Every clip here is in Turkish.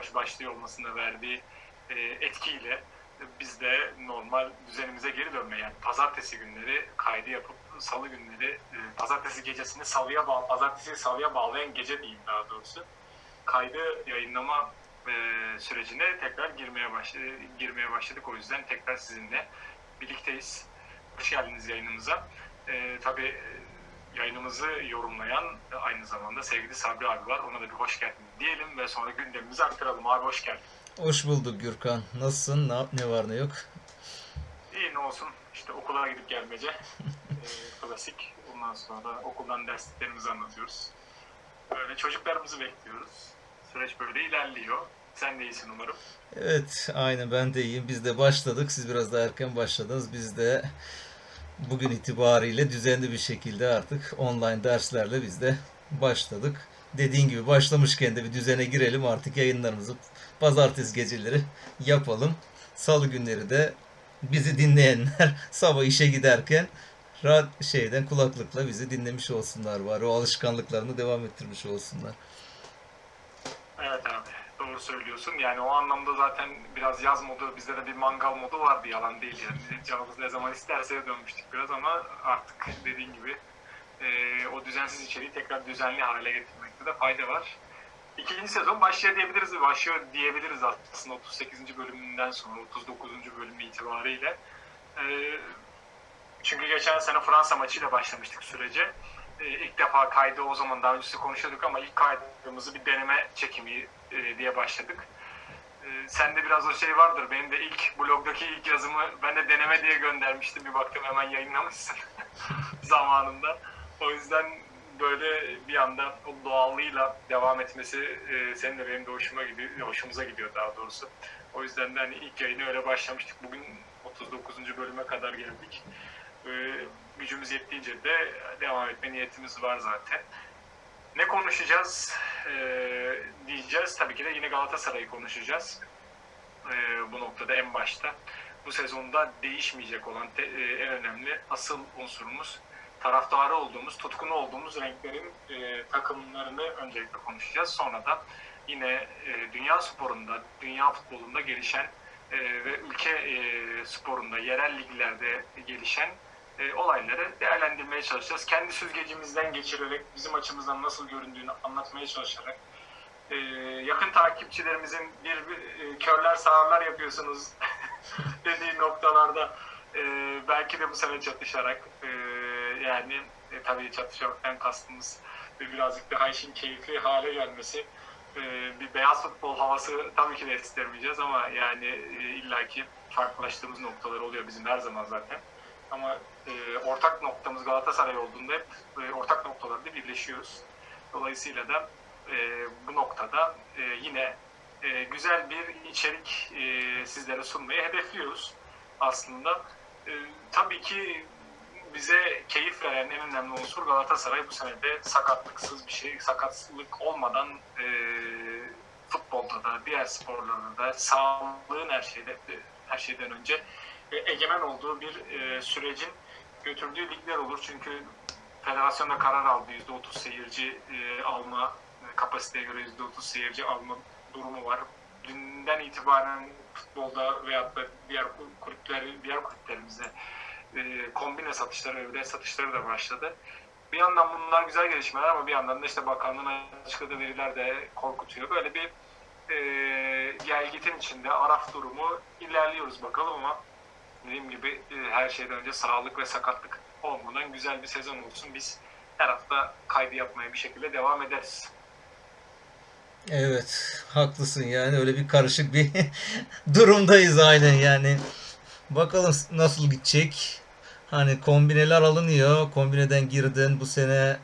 Yavaş başlıyor olmasında verdiği e, etkiyle biz de normal düzenimize geri dönmeye yani pazartesi günleri kaydı yapıp salı günleri e, pazartesi gecesini salıya bağ pazartesi salıya bağlayan gece diyeyim daha doğrusu kaydı yayınlama e, sürecine tekrar girmeye başladı girmeye başladık o yüzden tekrar sizinle birlikteyiz. Hoş geldiniz yayınımıza. E, tabii e, yayınımızı yorumlayan aynı zamanda sevgili Sabri abi var. Ona da bir hoş geldin diyelim ve sonra gündemimizi aktaralım. Abi hoş geldin. Hoş bulduk Gürkan. Nasılsın? Ne, ne var ne yok? İyi ne olsun. İşte okula gidip gelmece. e, klasik. Ondan sonra da okuldan derslerimizi anlatıyoruz. Böyle çocuklarımızı bekliyoruz. Süreç böyle ilerliyor. Sen de iyisin umarım. Evet, aynı ben de iyiyim. Biz de başladık. Siz biraz daha erken başladınız. Biz de bugün itibariyle düzenli bir şekilde artık online derslerle biz de başladık. Dediğin gibi başlamışken de bir düzene girelim artık yayınlarımızı pazartesi geceleri yapalım. Salı günleri de bizi dinleyenler sabah işe giderken rad şeyden kulaklıkla bizi dinlemiş olsunlar var. O alışkanlıklarını devam ettirmiş olsunlar. Evet abi doğru söylüyorsun. Yani o anlamda zaten biraz yaz modu bizde de bir mangal modu vardı yalan değil yani. Canımız ne zaman isterse dönmüştük biraz ama artık dediğin gibi e, o düzensiz içeriği tekrar düzenli hale getirmekte de fayda var. İkinci sezon başlıyor diyebiliriz, başlıyor diyebiliriz aslında 38. bölümünden sonra 39. bölüm itibariyle. E, çünkü geçen sene Fransa maçıyla başlamıştık sürece. E, ilk defa kaydı o zaman daha öncesi konuşuyorduk ama ilk kaydımızı bir deneme çekimi e, diye başladık. E, sende biraz o şey vardır. Benim de ilk blogdaki ilk yazımı ben de deneme diye göndermiştim. Bir baktım hemen yayınlamışsın zamanında. O yüzden böyle bir anda o doğallığıyla devam etmesi e, senin de benim de hoşuma gidiyor, hoşumuza gidiyor daha doğrusu. O yüzden de hani ilk yayını öyle başlamıştık. Bugün 39. bölüme kadar geldik. E, gücümüz yettiğince de devam etme niyetimiz var zaten. Ne konuşacağız e, diyeceğiz. Tabii ki de yine Galatasaray'ı konuşacağız. E, bu noktada en başta. Bu sezonda değişmeyecek olan te, e, en önemli asıl unsurumuz taraftarı olduğumuz, tutkunu olduğumuz renklerin e, takımlarını öncelikle konuşacağız. Sonra da yine e, dünya sporunda, dünya futbolunda gelişen e, ve ülke e, sporunda, yerel liglerde gelişen e, olayları değerlendirmeye çalışacağız. Kendi süzgecimizden geçirerek, bizim açımızdan nasıl göründüğünü anlatmaya çalışarak, e, yakın takipçilerimizin bir, bir e, körler sağırlar yapıyorsunuz dediği noktalarda e, belki de bu sene çatışarak yani e, tabii çatışmaktan kastımız birazcık daha işin keyifli hale gelmesi e, bir beyaz futbol havası tabii ki de istemeyeceğiz ama yani e, illaki farklılaştığımız noktalar oluyor bizim her zaman zaten. Ama e, ortak noktamız Galatasaray olduğunda hep e, ortak noktalarda birleşiyoruz. Dolayısıyla da e, bu noktada e, yine e, güzel bir içerik e, sizlere sunmayı hedefliyoruz aslında. E, tabii ki bize keyif veren en önemli unsur Galatasaray bu sene de sakatlıksız bir şey, sakatlık olmadan e, futbolda da, diğer sporlarda da sağlığın her şeyde her şeyden önce e, egemen olduğu bir e, sürecin götürdüğü ligler olur. Çünkü federasyonda karar aldı %30 seyirci e, alma kapasiteye göre %30 seyirci alma durumu var. Dünden itibaren futbolda veyahut da diğer kulüpler, diğer kulüplerimizde e, kombine satışları ve satışları da başladı. Bir yandan bunlar güzel gelişmeler ama bir yandan da işte bakanlığın açıkladığı veriler de korkutuyor. Böyle bir e, gelgitin içinde araf durumu ilerliyoruz bakalım ama dediğim gibi e, her şeyden önce sağlık ve sakatlık olmadan güzel bir sezon olsun. Biz her hafta kaydı yapmaya bir şekilde devam ederiz. Evet, haklısın yani öyle bir karışık bir durumdayız aynen yani. Bakalım nasıl gidecek. Hani kombineler alınıyor. Kombineden girdin bu sene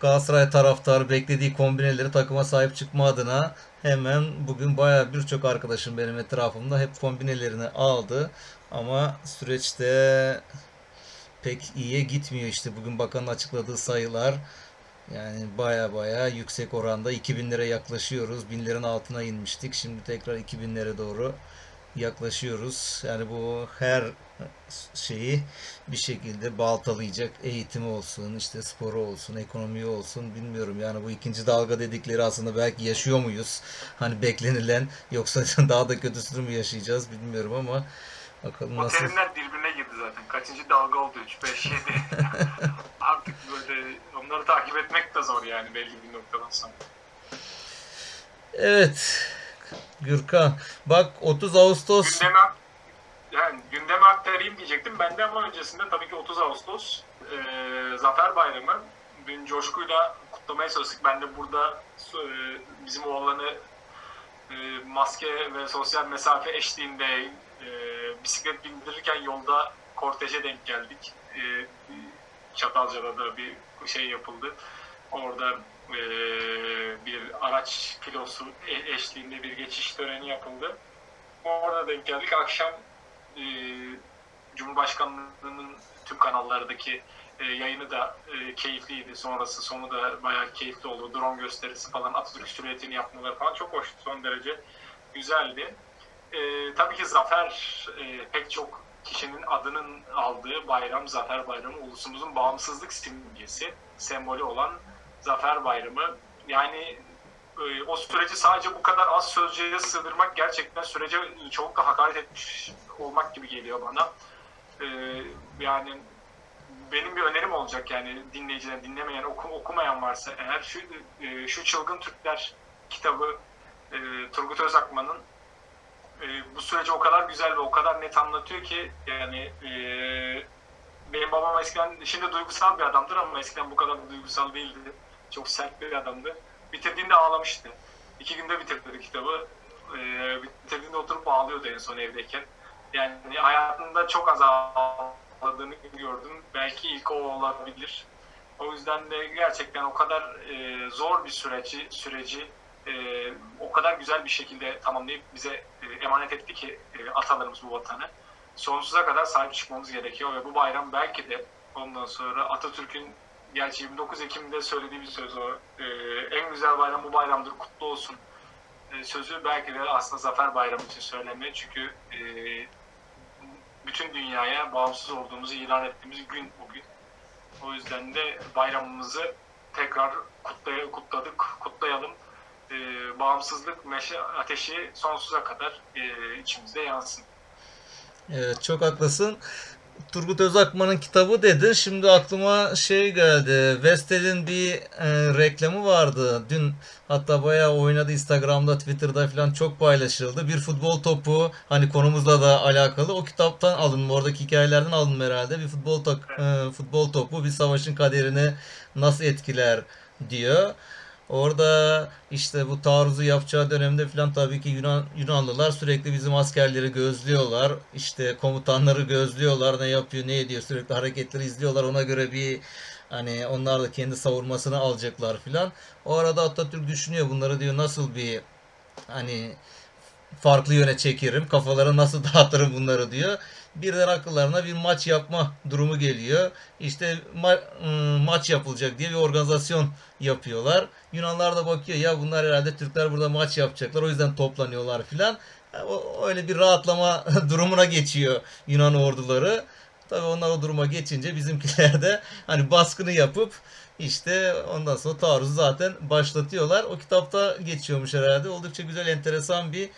Galatasaray taraftarı beklediği kombineleri takıma sahip çıkma adına hemen bugün baya birçok arkadaşım benim etrafımda hep kombinelerini aldı. Ama süreçte pek iyiye gitmiyor işte bugün bakanın açıkladığı sayılar. Yani baya baya yüksek oranda 2000'lere yaklaşıyoruz. Binlerin altına inmiştik. Şimdi tekrar 2000'lere doğru yaklaşıyoruz. Yani bu her şeyi bir şekilde baltalayacak. Eğitimi olsun, işte sporu olsun, ekonomi olsun bilmiyorum. Yani bu ikinci dalga dedikleri aslında belki yaşıyor muyuz? Hani beklenilen yoksa daha da kötüsünü mü yaşayacağız bilmiyorum ama bakalım O nasıl. terimler birbirine girdi zaten. Kaçıncı dalga oldu? 3, 5, 7. Artık böyle onları takip etmek de zor yani belli bir noktadan sonra. Evet. Gürkan. Bak 30 Ağustos. Gündeme, yani gündeme aktarayım diyecektim. Ben de ama öncesinde tabii ki 30 Ağustos e, Zafer Bayramı. Dün coşkuyla kutlamaya çalıştık. Ben de burada e, bizim oğlanı e, maske ve sosyal mesafe eşliğinde e, bisiklet bindirirken yolda korteje denk geldik. E, Çatalca'da da bir şey yapıldı. Orada e, bir araç filosu e- eşliğinde bir geçiş töreni yapıldı. Orada denk geldik. Akşam e, Cumhurbaşkanlığının tüm kanallardaki e, yayını da keyifliydi. Sonrası sonu da bayağı keyifli oldu. Drone gösterisi falan, Atatürk silüetini yapmaları falan çok hoştu. Son derece güzeldi. E, tabii ki zafer e, pek çok kişinin adının aldığı bayram, Zafer Bayramı, ulusumuzun bağımsızlık simgesi, sembolü olan Zafer Bayramı. Yani e, o süreci sadece bu kadar az sözcüğe sığdırmak gerçekten sürece çoğunlukla hakaret etmiş olmak gibi geliyor bana. E, yani benim bir önerim olacak yani dinleyiciler dinlemeyen oku, okumayan varsa eğer şu e, şu çılgın Türkler kitabı e, Turgut Özakman'ın e, bu süreci o kadar güzel ve o kadar net anlatıyor ki yani e, benim babam eskiden şimdi duygusal bir adamdır ama eskiden bu kadar duygusal değildi. Çok sert bir adamdı. Bitirdiğinde ağlamıştı. İki günde bitirdi kitabı. E, bitirdiğinde oturup ağlıyordu en son evdeyken. Yani hayatında çok az ağladığını gördüm. Belki ilk o olabilir. O yüzden de gerçekten o kadar e, zor bir süreci süreci e, o kadar güzel bir şekilde tamamlayıp bize e, emanet etti ki e, atalarımız bu vatanı. Sonsuza kadar sahip çıkmamız gerekiyor ve bu bayram belki de ondan sonra Atatürk'ün gerçi 29 Ekim'de söylediği bir söz o. E, en güzel bayram bu bayramdır, kutlu olsun. E, sözü belki de aslında Zafer Bayramı için söylenmiyor çünkü e, bütün dünyaya bağımsız olduğumuzu ilan ettiğimiz gün bugün. O yüzden de bayramımızı tekrar kutlay kutladık, kutlayalım. Ee, bağımsızlık meşe ateşi sonsuza kadar e, içimizde yansın. Evet çok haklısın. Turgut Özakman'ın kitabı dedin. Şimdi aklıma şey geldi. Vestel'in bir e, reklamı vardı. Dün hatta bayağı oynadı Instagram'da, Twitter'da falan çok paylaşıldı. Bir futbol topu hani konumuzla da alakalı. O kitaptan alınma, oradaki hikayelerden alınma herhalde. Bir futbol tak, e, futbol topu bir savaşın kaderini nasıl etkiler diyor. Orada işte bu taarruzu yapacağı dönemde falan tabii ki Yunan, Yunanlılar sürekli bizim askerleri gözlüyorlar. İşte komutanları gözlüyorlar. Ne yapıyor, ne ediyor. Sürekli hareketleri izliyorlar. Ona göre bir hani onlar da kendi savurmasını alacaklar filan. O arada Atatürk düşünüyor bunları diyor nasıl bir hani farklı yöne çekerim. Kafaları nasıl dağıtırım bunları diyor. Birden akıllarına bir maç yapma durumu geliyor. İşte ma- ım, maç yapılacak diye bir organizasyon yapıyorlar. Yunanlar da bakıyor ya bunlar herhalde Türkler burada maç yapacaklar o yüzden toplanıyorlar filan. O- Öyle bir rahatlama durumuna geçiyor Yunan orduları. Tabii onlar o duruma geçince bizimkiler de hani baskını yapıp işte ondan sonra taarruzu zaten başlatıyorlar. O kitapta geçiyormuş herhalde. Oldukça güzel, enteresan bir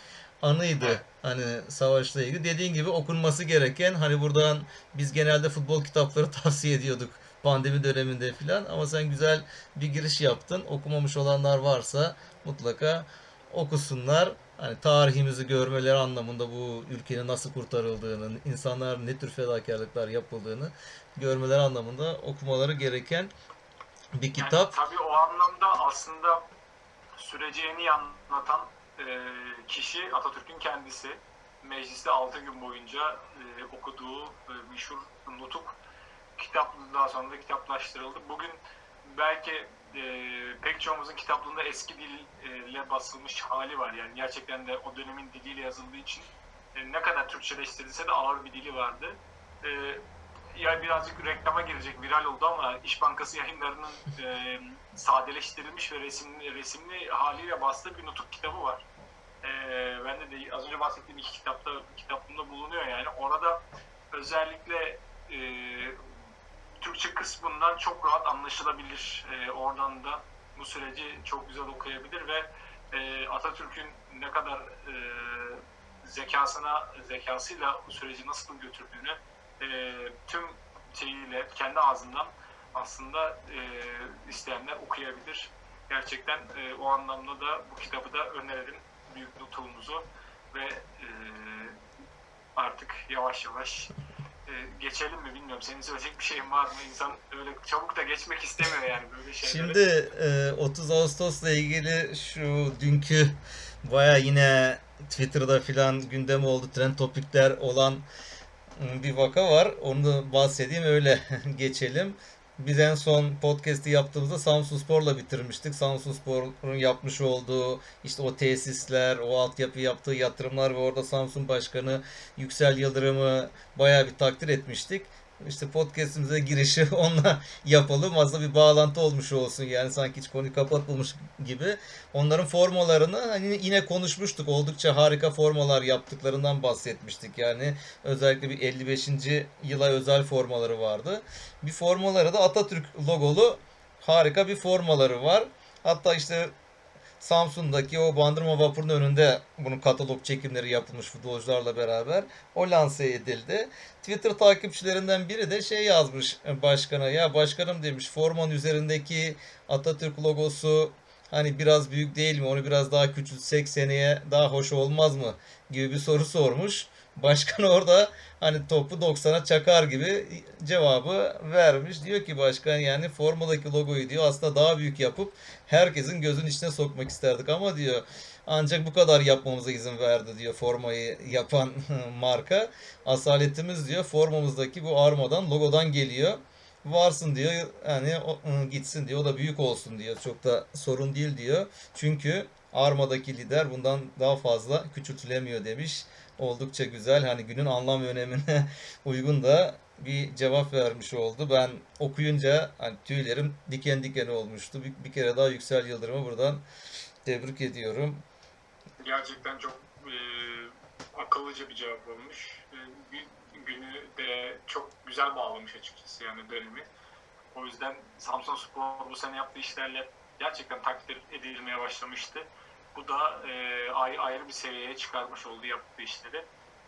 anıydı. Hani savaşla ilgili. Dediğin gibi okunması gereken hani buradan biz genelde futbol kitapları tavsiye ediyorduk pandemi döneminde filan ama sen güzel bir giriş yaptın. Okumamış olanlar varsa mutlaka okusunlar. Hani tarihimizi görmeleri anlamında bu ülkenin nasıl kurtarıldığını, insanlar ne tür fedakarlıklar yapıldığını görmeleri anlamında okumaları gereken bir Yani kitap. tabii o anlamda aslında süreci en iyi anlatan e, kişi Atatürk'ün kendisi. Mecliste 6 gün boyunca e, okuduğu e, meşhur nutuk kitap daha sonra da kitaplaştırıldı. Bugün belki e, pek çoğumuzun kitaplığında eski dille basılmış hali var. Yani gerçekten de o dönemin diliyle yazıldığı için ne kadar Türkçeleştirilse de ağır bir dili vardı. E, yani birazcık reklama girecek viral oldu ama İş Bankası yayınlarının sadeleştirilmiş ve resimli, resimli haliyle bastığı bir nutuk kitabı var. E, ben de, de az önce bahsettiğim iki kitapta kitabında bulunuyor yani. Orada özellikle e, Türkçe kısmından çok rahat anlaşılabilir. E, oradan da bu süreci çok güzel okuyabilir ve e, Atatürk'ün ne kadar e, zekasına zekasıyla bu süreci nasıl götürdüğünü e, tüm şeyiyle kendi ağzından aslında e, isteyenler okuyabilir. Gerçekten e, o anlamda da bu kitabı da öneririm büyük nutumuzu ve e, artık yavaş yavaş e, geçelim mi bilmiyorum. Senin söyleyecek bir şeyin var mı? İnsan öyle çabuk da geçmek istemiyor yani böyle şeyleri. Şimdi e, 30 Ağustos'la ilgili şu dünkü baya yine Twitter'da filan gündem oldu. Trend topikler olan bir vaka var. Onu da bahsedeyim öyle geçelim. Biz en son podcast'i yaptığımızda Samsun Spor'la bitirmiştik. Samsun Spor'un yapmış olduğu işte o tesisler, o altyapı yaptığı yatırımlar ve orada Samsun Başkanı Yüksel Yıldırım'ı bayağı bir takdir etmiştik işte podcast'imize girişi onunla yapalım. Aslında bir bağlantı olmuş olsun yani sanki hiç konuyu kapatmamış gibi. Onların formalarını hani yine konuşmuştuk. Oldukça harika formalar yaptıklarından bahsetmiştik. Yani özellikle bir 55. yıla özel formaları vardı. Bir formaları da Atatürk logolu harika bir formaları var. Hatta işte Samsun'daki o Bandırma Vapur'un önünde bunun katalog çekimleri yapılmış futbolcularla beraber. O lanse edildi. Twitter takipçilerinden biri de şey yazmış başkana. Ya başkanım demiş formanın üzerindeki Atatürk logosu hani biraz büyük değil mi? Onu biraz daha küçültsek seneye daha hoş olmaz mı? gibi bir soru sormuş. Başkan orada hani topu 90'a çakar gibi cevabı vermiş. Diyor ki başkan yani formadaki logoyu diyor aslında daha büyük yapıp herkesin gözün içine sokmak isterdik ama diyor ancak bu kadar yapmamıza izin verdi diyor formayı yapan marka. Asaletimiz diyor formamızdaki bu armadan logodan geliyor. Varsın diyor yani gitsin diyor o da büyük olsun diyor. Çok da sorun değil diyor. Çünkü Arma'daki lider bundan daha fazla küçültülemiyor demiş oldukça güzel. Hani günün anlam ve önemine uygun da bir cevap vermiş oldu. Ben okuyunca hani tüylerim diken diken olmuştu. Bir, bir kere daha Yüksel Yıldırım'ı buradan tebrik ediyorum. Gerçekten çok e, akıllıca bir cevap olmuş. E, günü de çok güzel bağlamış açıkçası yani dönemi. O yüzden Samsun Spor bu sene yaptığı işlerle gerçekten takdir edilmeye başlamıştı. Bu da e, ayrı bir seviyeye çıkarmış oldu yaptığı işleri.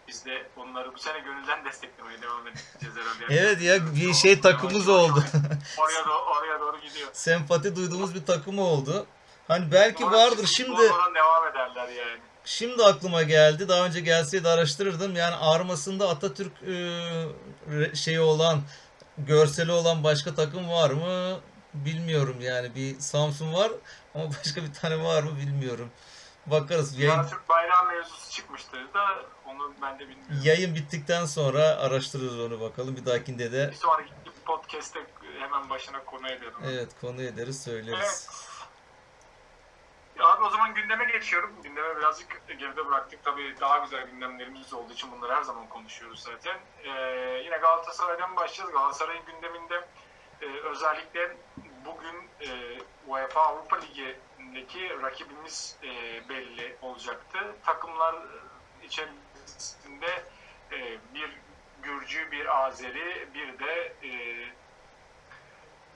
Biz de onları bu sene gönülden desteklemeye devam edeceğiz herhalde. Evet ya bir şey takımımız oldu. oraya, doğru, oraya doğru gidiyor. Sempati duyduğumuz bir takım oldu. Hani belki Doğru, vardır şimdi. devam ederler yani. Şimdi aklıma geldi. Daha önce gelseydi araştırırdım. Yani armasında Atatürk e, şeyi olan, görseli olan başka takım var mı? Bilmiyorum yani. Bir Samsun var ama başka bir tane var mı bilmiyorum. Bakarız. Yayın... Türk bayrağı mevzusu çıkmıştı da onu ben de bilmiyorum. Yayın bittikten sonra araştırırız onu bakalım. Bir dahakinde de. Bir sonraki podcast'te hemen başına konu edelim. Evet konu ederiz söyleriz. Evet. Abi o zaman gündeme geçiyorum. Gündeme birazcık geride bıraktık. Tabii daha güzel gündemlerimiz olduğu için bunları her zaman konuşuyoruz zaten. Ee, yine Galatasaray'dan başlayacağız. Galatasaray'ın gündeminde e, özellikle bugün e, UEFA Avrupa Ligi'ndeki rakibimiz e, belli olacaktı. Takımlar içerisinde e, bir Gürcü, bir Azeri, bir de e,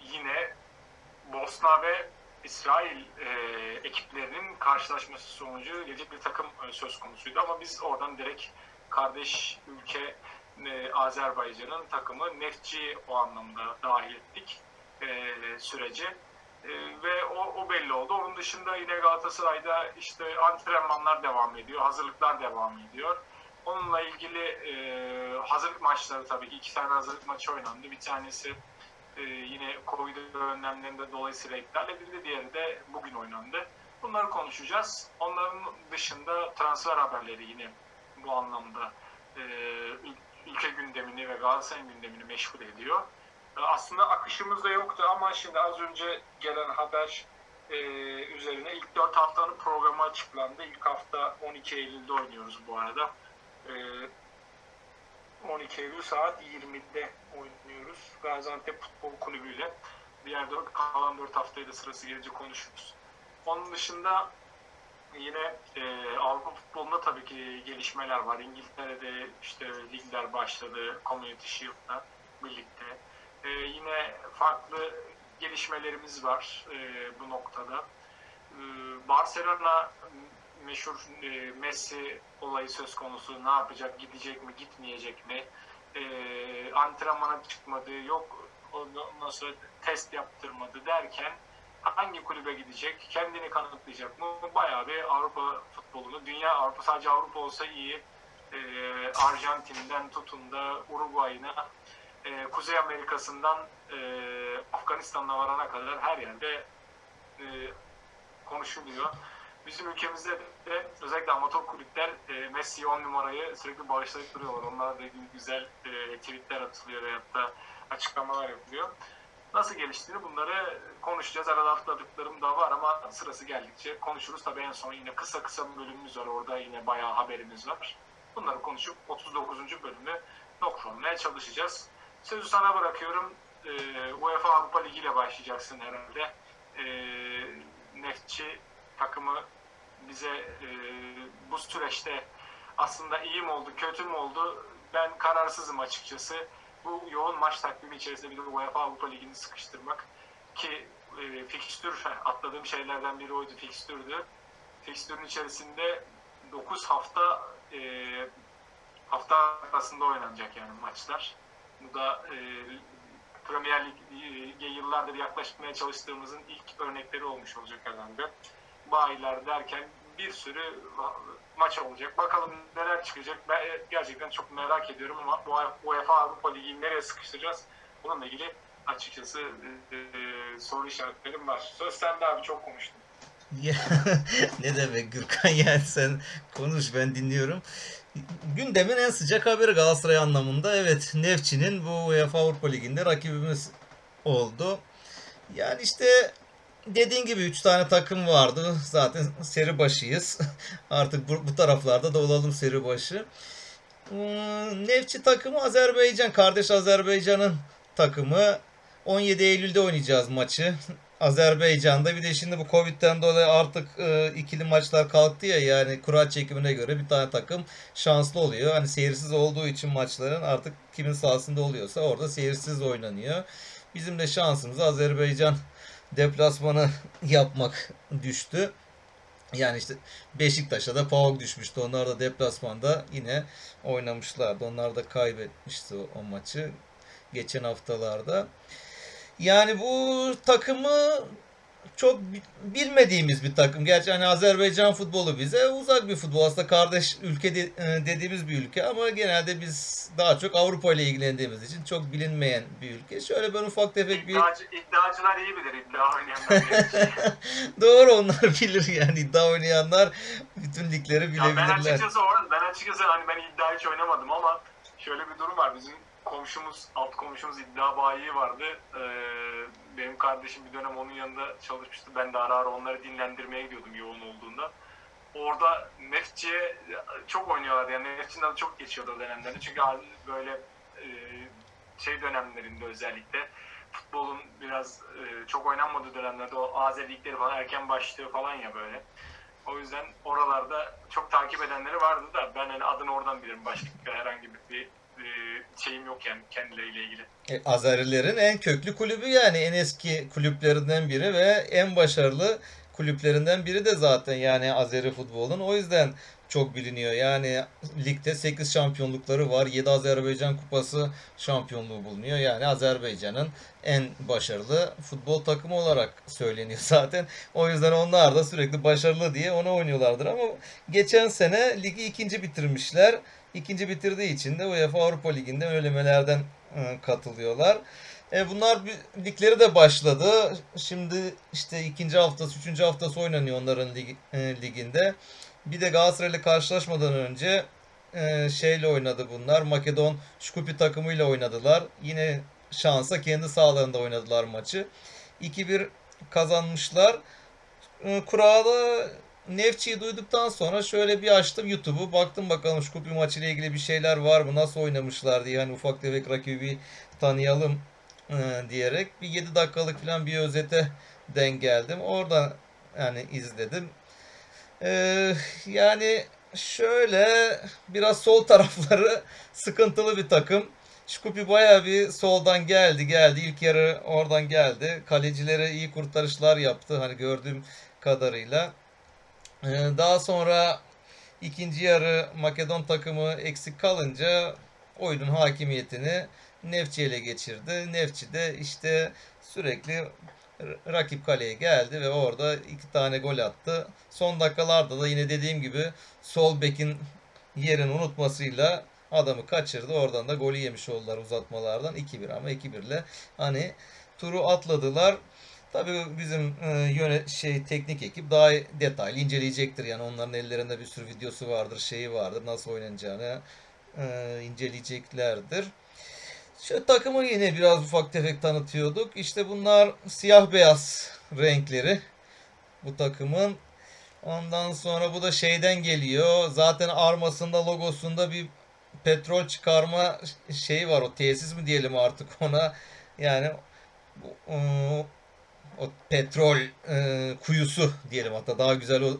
yine Bosna ve İsrail e, ekiplerinin karşılaşması sonucu gelecek bir takım e, söz konusuydu ama biz oradan direkt kardeş ülke e, Azerbaycan'ın takımı Neftçi o anlamda dahil ettik e, sürece. E, ve o, o belli oldu. Onun dışında yine Galatasaray'da işte antrenmanlar devam ediyor, hazırlıklar devam ediyor. Onunla ilgili e, hazırlık maçları tabii ki iki tane hazırlık maçı oynandı. Bir tanesi e, yine Covid önlemlerinde dolayısıyla iptal edildi. Diğeri de bugün oynandı. Bunları konuşacağız. Onların dışında transfer haberleri yine bu anlamda e, ülke gündemini ve Galatasaray'ın gündemini meşgul ediyor. Aslında akışımızda yoktu ama şimdi az önce gelen haber e, üzerine ilk 4 haftanın programı açıklandı. İlk hafta 12 Eylül'de oynuyoruz bu arada. E, 12 Eylül saat 20'de oynuyoruz. Gaziantep Futbol Kulübü ile. Diğer 4, kalan 4 haftayı da sırası gelince konuşuruz. Onun dışında yine e, Avrupa futbolunda tabii ki gelişmeler var. İngiltere'de işte ligler başladı Community Shield'la birlikte. E, yine farklı gelişmelerimiz var e, bu noktada. E, Barcelona meşhur e, Messi olayı söz konusu. Ne yapacak? Gidecek mi? Gitmeyecek mi? E, antrenmana çıkmadı. Yok ondan sonra test yaptırmadı derken hangi kulübe gidecek, kendini kanıtlayacak mı? Bayağı bir Avrupa futbolunu, dünya Avrupa sadece Avrupa olsa iyi. E, Arjantin'den tutun da Uruguay'ına, e, Kuzey Amerika'sından e, Afganistan'a varana kadar her yerde e, konuşuluyor. Bizim ülkemizde de özellikle amatör kulüpler e, Messi'yi 10 numarayı sürekli bağışlayıp duruyorlar. Onlara da güzel e, tweetler atılıyor veyahut da açıklamalar yapılıyor. Nasıl geliştiğini bunları konuşacağız. Arada atladıklarım da var ama sırası geldikçe konuşuruz. Tabii en son yine kısa kısa bir bölümümüz var. Orada yine bayağı haberimiz var. Bunları konuşup 39. bölümü noktalamaya çalışacağız. Sözü sana bırakıyorum. Ee, UEFA Avrupa Ligi ile başlayacaksın herhalde. Ee, Neftçi takımı bize e, bu süreçte aslında iyi mi oldu, kötü mü oldu? Ben kararsızım açıkçası bu yoğun maç takvimi içerisinde bir de UEFA Avrupa Ligi'ni sıkıştırmak ki e, fikstür atladığım şeylerden biri oydu fikstürdü. Fikstürün içerisinde 9 hafta e, hafta arasında oynanacak yani maçlar. Bu da e, Premier Lig'e yıllardır yaklaşmaya çalıştığımızın ilk örnekleri olmuş olacak herhalde. Bayiler derken bir sürü maç olacak. Bakalım neler çıkacak. Ben gerçekten çok merak ediyorum ama UEFA Avrupa Ligi'ni nereye sıkıştıracağız? Bununla ilgili açıkçası e, soru işaretlerim var. Söz sende abi çok konuştum. ne demek Gürkan yani sen konuş ben dinliyorum. Gündemin en sıcak haberi Galatasaray anlamında evet Nefçi'nin bu UEFA Avrupa Ligi'nde rakibimiz oldu. Yani işte dediğin gibi 3 tane takım vardı. Zaten seri başıyız. Artık bu, bu taraflarda da olalım seri başı. Hmm, Nefçi takımı Azerbaycan. Kardeş Azerbaycan'ın takımı. 17 Eylül'de oynayacağız maçı. Azerbaycan'da bir de şimdi bu Covid'den dolayı artık e, ikili maçlar kalktı ya yani kura çekimine göre bir tane takım şanslı oluyor. Hani seyirsiz olduğu için maçların artık kimin sahasında oluyorsa orada seyirsiz oynanıyor. Bizim de şansımız Azerbaycan deplasmanı yapmak düştü. Yani işte Beşiktaş'a da PAOK düşmüştü. Onlar da deplasmanda yine oynamışlardı. Onlar da kaybetmişti o, o maçı geçen haftalarda. Yani bu takımı çok bilmediğimiz bir takım. Gerçi hani Azerbaycan futbolu bize uzak bir futbol. Aslında kardeş ülke de, e, dediğimiz bir ülke ama genelde biz daha çok Avrupa ile ilgilendiğimiz için çok bilinmeyen bir ülke. Şöyle ben ufak tefek bir... İddiacı, iddiacılar iyi bilir iddia oynayanlar. Doğru onlar bilir yani iddia oynayanlar bütün ligleri bilebilirler. Ya ben açıkçası, ben açıkçası hani ben iddia hiç oynamadım ama şöyle bir durum var. Bizim komşumuz, alt komşumuz iddia bayi vardı. Ee, benim kardeşim bir dönem onun yanında çalışmıştı. Ben de ara ara onları dinlendirmeye gidiyordum yoğun olduğunda. Orada Neftçi'ye çok oynuyorlardı. Yani Neftçi'nin adı çok geçiyordu o dönemlerde. Çünkü böyle e, şey dönemlerinde özellikle futbolun biraz e, çok oynanmadığı dönemlerde o Azer ligleri falan erken başlıyor falan ya böyle. O yüzden oralarda çok takip edenleri vardı da ben hani adını oradan bilirim. Başka herhangi bir e, şeyim yok yani kendileriyle ilgili. E, Azerilerin en köklü kulübü yani en eski kulüplerinden biri ve en başarılı kulüplerinden biri de zaten yani Azeri futbolun. O yüzden çok biliniyor. Yani ligde 8 şampiyonlukları var. 7 Azerbaycan Kupası şampiyonluğu bulunuyor. Yani Azerbaycan'ın en başarılı futbol takımı olarak söyleniyor zaten. O yüzden onlar da sürekli başarılı diye onu oynuyorlardır. Ama geçen sene ligi ikinci bitirmişler. İkinci bitirdiği için de UEFA Avrupa Ligi'nde ölemelerden e, katılıyorlar. E bunlar ligleri de başladı. Şimdi işte ikinci haftası, üçüncü haftası oynanıyor onların lig- e, liginde. Bir de Galatasaray'la karşılaşmadan önce e, şeyle oynadı bunlar. Makedon Şkupi takımıyla oynadılar. Yine şansa kendi sahalarında oynadılar maçı. 2-1 kazanmışlar. E, Kura'da Nefçi'yi duyduktan sonra şöyle bir açtım YouTube'u. Baktım bakalım Şkupi maçıyla ilgili bir şeyler var mı? Nasıl oynamışlar diye. Hani ufak tefek rakibi tanıyalım e, diyerek bir 7 dakikalık falan bir özete denk geldim. Orada yani izledim. Ee, yani şöyle biraz sol tarafları sıkıntılı bir takım. Şkupi bayağı bir soldan geldi geldi. İlk yarı oradan geldi. Kalecilere iyi kurtarışlar yaptı hani gördüğüm kadarıyla. Ee, daha sonra ikinci yarı Makedon takımı eksik kalınca oyunun hakimiyetini Nefçi ele geçirdi. Nefçi de işte sürekli rakip kaleye geldi ve orada iki tane gol attı. Son dakikalarda da yine dediğim gibi sol bekin yerini unutmasıyla adamı kaçırdı. Oradan da golü yemiş oldular uzatmalardan 2-1 ama 2-1 ile hani turu atladılar. Tabii bizim e, yöne şey teknik ekip daha detaylı inceleyecektir. Yani onların ellerinde bir sürü videosu vardır, şeyi vardır. Nasıl oynanacağını e, inceleyeceklerdir. Şu takımı yine biraz ufak tefek tanıtıyorduk. İşte bunlar siyah beyaz renkleri bu takımın. Ondan sonra bu da şeyden geliyor. Zaten armasında logosunda bir petrol çıkarma şeyi var. O tesis mi diyelim artık ona. Yani ıı, o petrol e, kuyusu diyelim hatta daha güzel o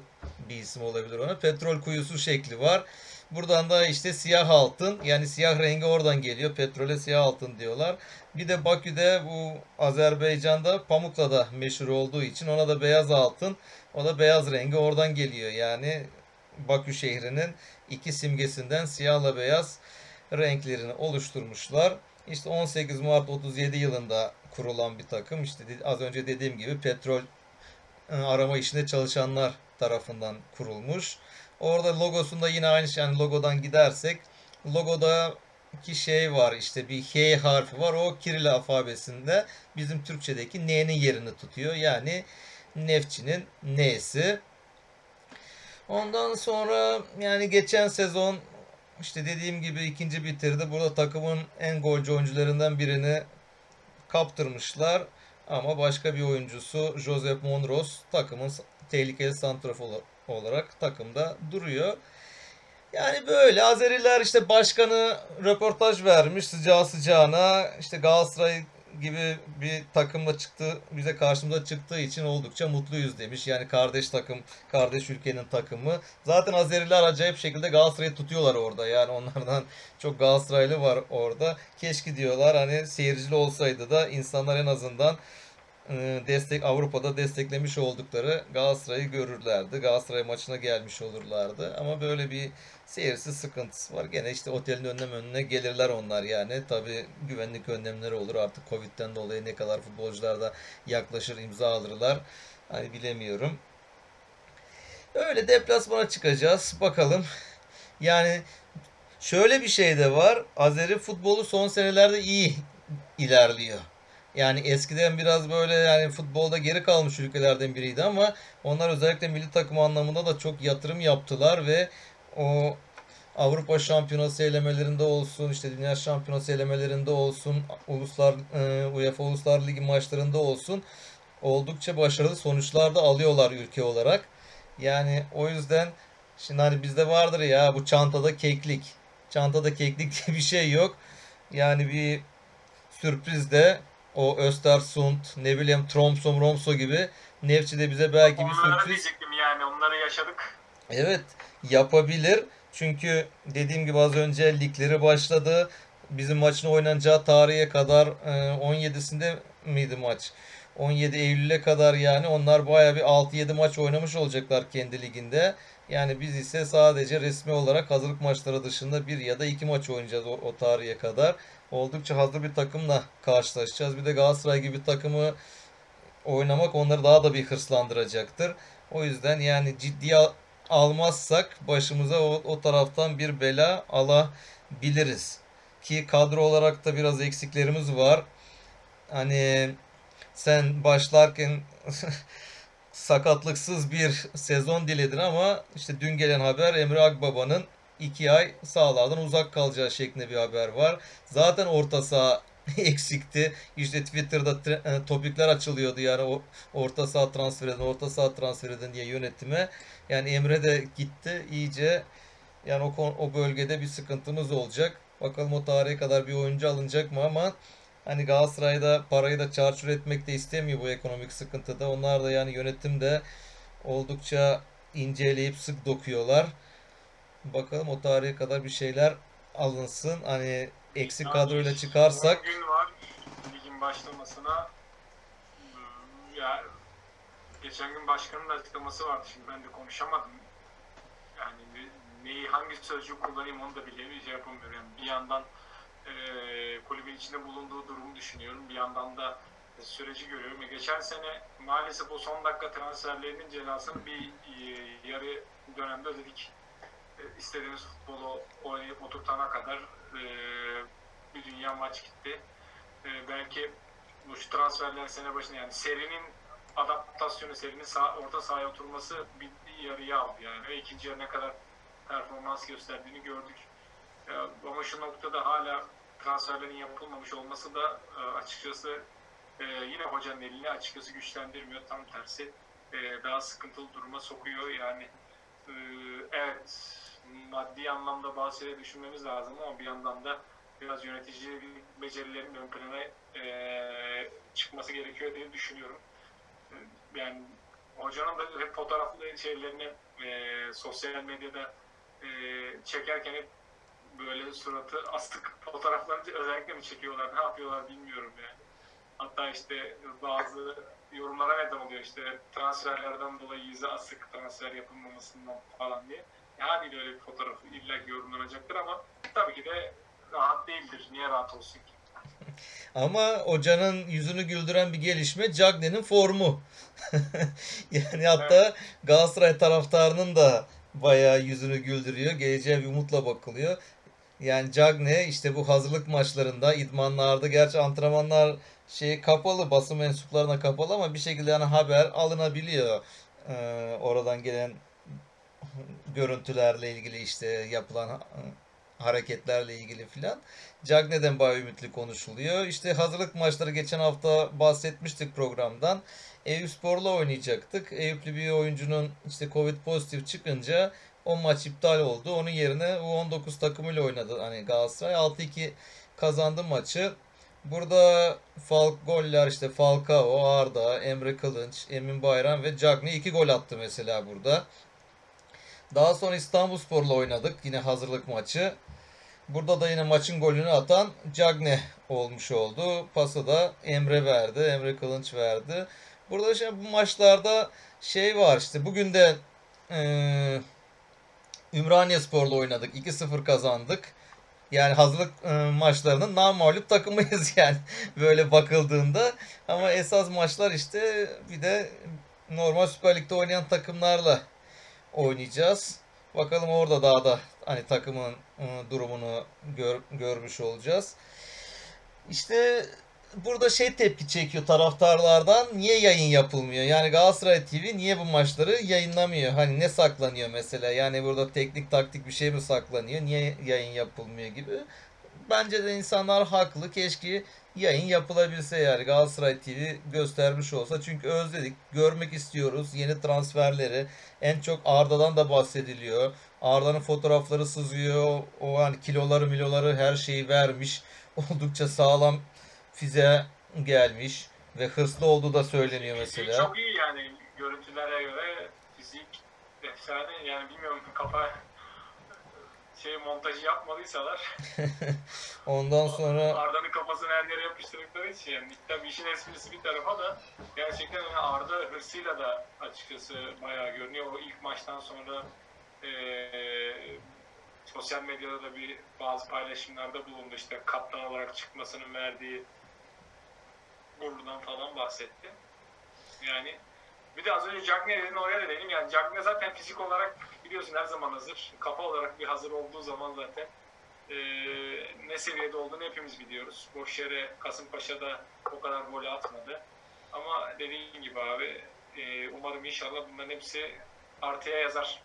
bir isim olabilir ona. Petrol kuyusu şekli var. Buradan da işte siyah altın yani siyah rengi oradan geliyor. Petrole siyah altın diyorlar. Bir de Bakü'de bu Azerbaycan'da pamukla da meşhur olduğu için ona da beyaz altın. O da beyaz rengi oradan geliyor. Yani Bakü şehrinin iki simgesinden siyahla beyaz renklerini oluşturmuşlar. İşte 18 Mart 37 yılında kurulan bir takım. İşte az önce dediğim gibi petrol e, arama işinde çalışanlar tarafından kurulmuş. Orada logosunda yine aynı şey yani logodan gidersek logoda ki şey var işte bir H harfi var o Kiril alfabesinde bizim Türkçedeki N'nin yerini tutuyor. Yani Nefçi'nin N'si. Ondan sonra yani geçen sezon işte dediğim gibi ikinci bitirdi. Burada takımın en golcü oyuncularından birini kaptırmışlar. Ama başka bir oyuncusu Josep Monros takımın tehlikeli santrafor olarak takımda duruyor. Yani böyle Azeriler işte başkanı röportaj vermiş sıcağı sıcağına işte Galatasaray gibi bir takımla çıktı bize karşımıza çıktığı için oldukça mutluyuz demiş. Yani kardeş takım, kardeş ülkenin takımı. Zaten Azeriler acayip şekilde Galatasaray'ı tutuyorlar orada. Yani onlardan çok Galatasaraylı var orada. Keşke diyorlar hani seyircili olsaydı da insanlar en azından e, destek Avrupa'da desteklemiş oldukları Galatasaray'ı görürlerdi. Galatasaray maçına gelmiş olurlardı. Ama böyle bir seyirsiz sıkıntısı var. Gene işte otelin önüne önüne gelirler onlar yani. Tabi güvenlik önlemleri olur artık Covid'den dolayı ne kadar futbolcular da yaklaşır imza alırlar. Hani bilemiyorum. Öyle deplasmana çıkacağız. Bakalım. Yani şöyle bir şey de var. Azeri futbolu son senelerde iyi ilerliyor. Yani eskiden biraz böyle yani futbolda geri kalmış ülkelerden biriydi ama onlar özellikle milli takım anlamında da çok yatırım yaptılar ve o Avrupa Şampiyonası elemelerinde olsun, işte Dünya Şampiyonası elemelerinde olsun, uluslar e, UEFA Uluslar Ligi maçlarında olsun oldukça başarılı sonuçlar da alıyorlar ülke olarak. Yani o yüzden şimdi hani bizde vardır ya bu çantada keklik. Çantada keklik diye bir şey yok. Yani bir sürpriz de o Östersund, ne bileyim Tromsø, Romso gibi Nefçi'de bize belki bir Onlara sürpriz diyecektim yani onları yaşadık. Evet yapabilir. Çünkü dediğim gibi az önce ligleri başladı. Bizim maçın oynanacağı tarihe kadar e, 17'sinde miydi maç? 17 Eylül'e kadar yani onlar baya bir 6-7 maç oynamış olacaklar kendi liginde. Yani biz ise sadece resmi olarak hazırlık maçları dışında bir ya da iki maç oynayacağız o, o tarihe kadar. Oldukça hazır bir takımla karşılaşacağız. Bir de Galatasaray gibi takımı oynamak onları daha da bir hırslandıracaktır. O yüzden yani ciddiye almazsak başımıza o, o taraftan bir bela alabiliriz. Ki kadro olarak da biraz eksiklerimiz var. hani sen başlarken sakatlıksız bir sezon diledin ama işte dün gelen haber Emre Akbaba'nın iki ay sahalardan uzak kalacağı şeklinde bir haber var. Zaten orta saha eksikti. İşte Twitter'da e, topikler açılıyordu yani o orta saha transfer edin, orta saha transfer edin diye yönetime. Yani Emre de gitti iyice yani o, o bölgede bir sıkıntımız olacak. Bakalım o tarihe kadar bir oyuncu alınacak mı ama hani Galatasaray'da parayı da çarçur etmek de istemiyor bu ekonomik sıkıntıda. Onlar da yani yönetim de oldukça inceleyip sık dokuyorlar. Bakalım o tarihe kadar bir şeyler alınsın. Hani eksik Yani kadroyla çıkarsak 10 gün var ligin başlamasına. Hmm, Ya geçen gün başkanın da açıklaması vardı. Şimdi ben de konuşamadım. Yani ne- neyi hangi sözcüğü kullanayım onu da bilemiyorum. Şey yapamıyorum. Yani bir yandan e, kulübün içinde bulunduğu durumu düşünüyorum. Bir yandan da süreci görüyorum. E, geçen sene maalesef o son dakika transferlerinin celasını bir e, yarı dönemde ödedik. E, istediğimiz futbolu oynayıp oturtana kadar e, bir dünya maç gitti. E, belki bu şu transferler sene başında yani serinin adaptasyonu, serinin sağ, orta sahaya oturması bir, yarıya aldı yani. Ve ikinci yarı ne kadar performans gösterdiğini gördük. E, ama şu noktada hala transferlerin yapılmamış olması da e, açıkçası e, yine hocanın elini açıkçası güçlendirmiyor. Tam tersi e, daha sıkıntılı duruma sokuyor. Yani e, evet maddi anlamda bazı şeyleri düşünmemiz lazım ama bir yandan da biraz yöneticilik becerilerinin ön plana e, çıkması gerekiyor diye düşünüyorum. E, Yani hocanın da hep fotoğraflı şeylerini e, sosyal medyada e, çekerken hep böyle suratı astık fotoğraflarını özellikle mi çekiyorlar, ne yapıyorlar bilmiyorum yani. Hatta işte bazı yorumlara neden oluyor işte transferlerden dolayı yüzü asık transfer yapılmamasından falan diye. Haliyle öyle bir fotoğraf illa yorumlanacaktır ama tabii ki de rahat değildir. Niye rahat olsun ki? ama hocanın yüzünü güldüren bir gelişme Cagney'in formu. Yani hatta Galatasaray taraftarının da bayağı yüzünü güldürüyor. Geleceğe bir umutla bakılıyor. Yani Cagney işte bu hazırlık maçlarında, idmanlarda, gerçi antrenmanlar şey kapalı, basın mensuplarına kapalı ama bir şekilde yani haber alınabiliyor. Ee, oradan gelen görüntülerle ilgili işte yapılan ha- hareketlerle ilgili filan. Cagney'den bayağı ümitli konuşuluyor. İşte hazırlık maçları geçen hafta bahsetmiştik programdan. Eyüpspor'la oynayacaktık. Eyüplü bir oyuncunun işte Covid pozitif çıkınca o maç iptal oldu. Onun yerine U19 takımıyla oynadı hani Galatasaray. 6-2 kazandı maçı. Burada Falk goller işte Falcao, Arda, Emre Kılınç, Emin Bayram ve Cagney 2 gol attı mesela burada. Daha sonra İstanbulspor'la oynadık. Yine hazırlık maçı. Burada da yine maçın golünü atan Cagney olmuş oldu. Pası da Emre verdi. Emre Kılınç verdi. Burada şey, bu maçlarda şey var işte bugün de eee Ümraniyespor'la oynadık. 2-0 kazandık. Yani hazırlık e, maçlarının namağlup takımıyız yani böyle bakıldığında. Ama esas maçlar işte bir de normal Süper Lig'de oynayan takımlarla oynayacağız. Bakalım orada daha da hani takımın e, durumunu gör- görmüş olacağız. İşte burada şey tepki çekiyor taraftarlardan. Niye yayın yapılmıyor? Yani Galatasaray TV niye bu maçları yayınlamıyor? Hani ne saklanıyor mesela? Yani burada teknik taktik bir şey mi saklanıyor? Niye yayın yapılmıyor gibi. Bence de insanlar haklı. Keşke yayın yapılabilse yani Galatasaray TV göstermiş olsa. Çünkü özledik. Görmek istiyoruz yeni transferleri. En çok Arda'dan da bahsediliyor. Arda'nın fotoğrafları sızıyor. O hani kiloları miloları her şeyi vermiş. Oldukça sağlam fize gelmiş ve hırslı olduğu da söyleniyor mesela. Çok iyi yani görüntülere göre fizik efsane yani bilmiyorum kafa şey montajı yapmadıysalar Ondan sonra Arda'nın kafasını her yere yapıştırdıkları için yani tabii işin esprisi bir tarafa da gerçekten yani Arda hırsıyla da açıkçası bayağı görünüyor. O ilk maçtan sonra eee, sosyal medyada da bir bazı paylaşımlarda bulundu işte kaptan olarak çıkmasının verdiği gururdan falan bahsetti. Yani bir de az önce Cagney dedin oraya da değinim. Yani Cagney zaten fizik olarak biliyorsun her zaman hazır. Kafa olarak bir hazır olduğu zaman zaten e, ne seviyede olduğunu hepimiz biliyoruz. Boş yere Kasımpaşa'da o kadar gol atmadı. Ama dediğin gibi abi e, umarım inşallah bunların hepsi artıya yazar.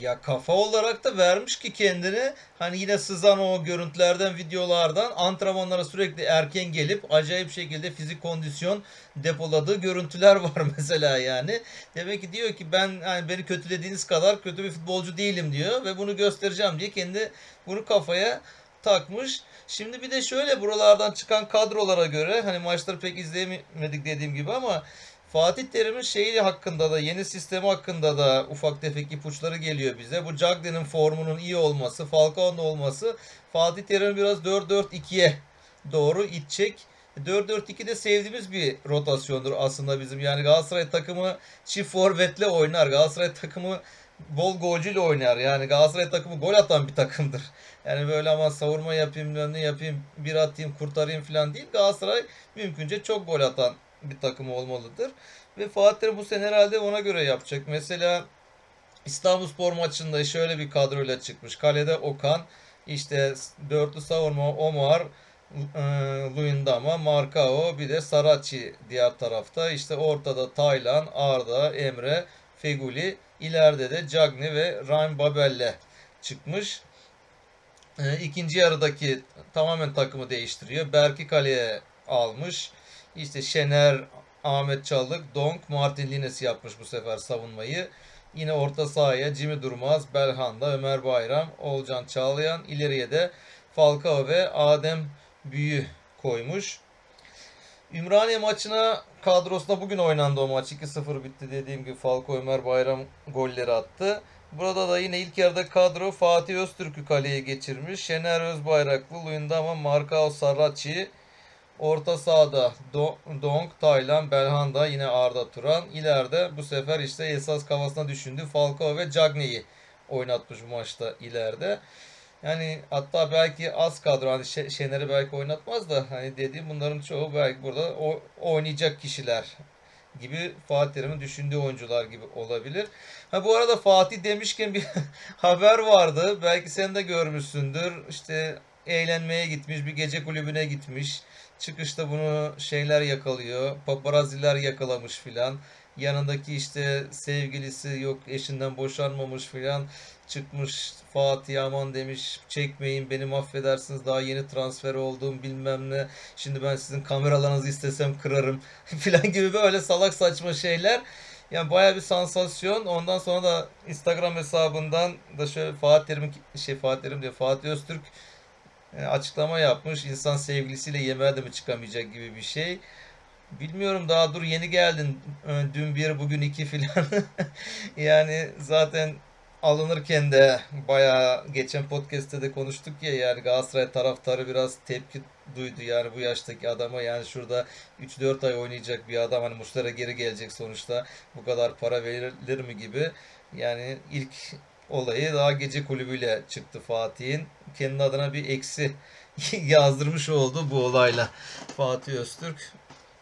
Ya kafa olarak da vermiş ki kendini hani yine sızan o görüntülerden videolardan antrenmanlara sürekli erken gelip acayip şekilde fizik kondisyon depoladığı görüntüler var mesela yani. Demek ki diyor ki ben yani beni kötülediğiniz kadar kötü bir futbolcu değilim diyor ve bunu göstereceğim diye kendi bunu kafaya takmış. Şimdi bir de şöyle buralardan çıkan kadrolara göre hani maçları pek izleyemedik dediğim gibi ama Fatih Terim'in şeyi hakkında da yeni sistemi hakkında da ufak tefek ipuçları geliyor bize. Bu Cagney'in formunun iyi olması, Falcao'nun olması Fatih Terim'i biraz 4-4-2'ye doğru itecek. 4-4-2 de sevdiğimiz bir rotasyondur aslında bizim. Yani Galatasaray takımı çift forvetle oynar. Galatasaray takımı bol golcüyle oynar. Yani Galatasaray takımı gol atan bir takımdır. Yani böyle ama savurma yapayım, ne yapayım, bir atayım, kurtarayım falan değil. Galatasaray mümkünce çok gol atan bir takım olmalıdır. Ve Fatih bu sene herhalde ona göre yapacak. Mesela İstanbulspor maçında şöyle bir kadroyla çıkmış. Kalede Okan, işte dörtlü savunma Omar, e, Luyendama, Markao, bir de Sarachi diğer tarafta. İşte ortada Taylan, Arda, Emre, Feguli, ileride de Cagney ve Ryan Babel'le çıkmış. E, ikinci yarıdaki tamamen takımı değiştiriyor. Berki kaleye almış. İşte Şener, Ahmet Çalık, Donk, Martin Lines yapmış bu sefer savunmayı. Yine orta sahaya Jimmy Durmaz, Belhanda, Ömer Bayram, Olcan Çağlayan, ileriye de Falcao ve Adem Büyü koymuş. Ümraniye maçına kadrosunda bugün oynandı o maç. 2-0 bitti dediğim gibi Falcao Ömer Bayram golleri attı. Burada da yine ilk yarıda kadro Fatih Öztürk'ü kaleye geçirmiş. Şener Özbayraklı, Luyendama, Markao Sarraçi, Orta sahada Donk, Taylan, Belhanda yine Arda Turan. İleride bu sefer işte esas kafasına düşündü Falcao ve Cagney'i oynatmış bu maçta ileride. Yani hatta belki az kadro hani Şener'i belki oynatmaz da hani dediğim bunların çoğu belki burada o, oynayacak kişiler gibi Fatih Terim'in düşündüğü oyuncular gibi olabilir. Ha bu arada Fatih demişken bir haber vardı. Belki sen de görmüşsündür. İşte eğlenmeye gitmiş, bir gece kulübüne gitmiş. Çıkışta bunu şeyler yakalıyor. Paparazziler yakalamış filan. Yanındaki işte sevgilisi yok eşinden boşanmamış filan. Çıkmış Fatih aman demiş çekmeyin beni affedersiniz daha yeni transfer oldum bilmem ne. Şimdi ben sizin kameralarınızı istesem kırarım filan gibi böyle salak saçma şeyler. Yani baya bir sansasyon. Ondan sonra da Instagram hesabından da şöyle Fatih Terim şey Fatih Terim diyor Fatih Öztürk açıklama yapmış. İnsan sevgilisiyle yemeğe de mi çıkamayacak gibi bir şey. Bilmiyorum daha dur yeni geldin. E, dün bir bugün iki filan. yani zaten alınırken de bayağı geçen podcast'te de konuştuk ya yani Galatasaray taraftarı biraz tepki duydu yani bu yaştaki adama yani şurada 3-4 ay oynayacak bir adam hani Muslera geri gelecek sonuçta bu kadar para verilir mi gibi yani ilk olayı daha gece kulübüyle çıktı Fatih'in. Kendi adına bir eksi yazdırmış oldu bu olayla. Fatih Öztürk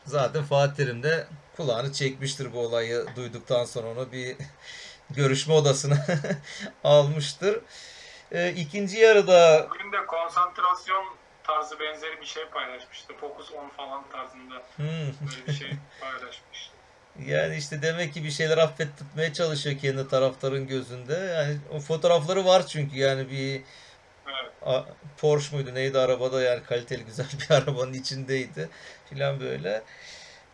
zaten Fatih Terim de kulağını çekmiştir bu olayı duyduktan sonra onu bir görüşme odasına almıştır. E, ikinci yarıda bugün de konsantrasyon tarzı benzeri bir şey paylaşmıştı. Focus 10 falan tarzında hmm. böyle bir şey paylaşmış. Yani işte demek ki bir şeyler affettirmeye çalışıyor kendi taraftarın gözünde. Yani o fotoğrafları var çünkü yani bir evet. Porsche muydu neydi arabada yani kaliteli güzel bir arabanın içindeydi filan böyle.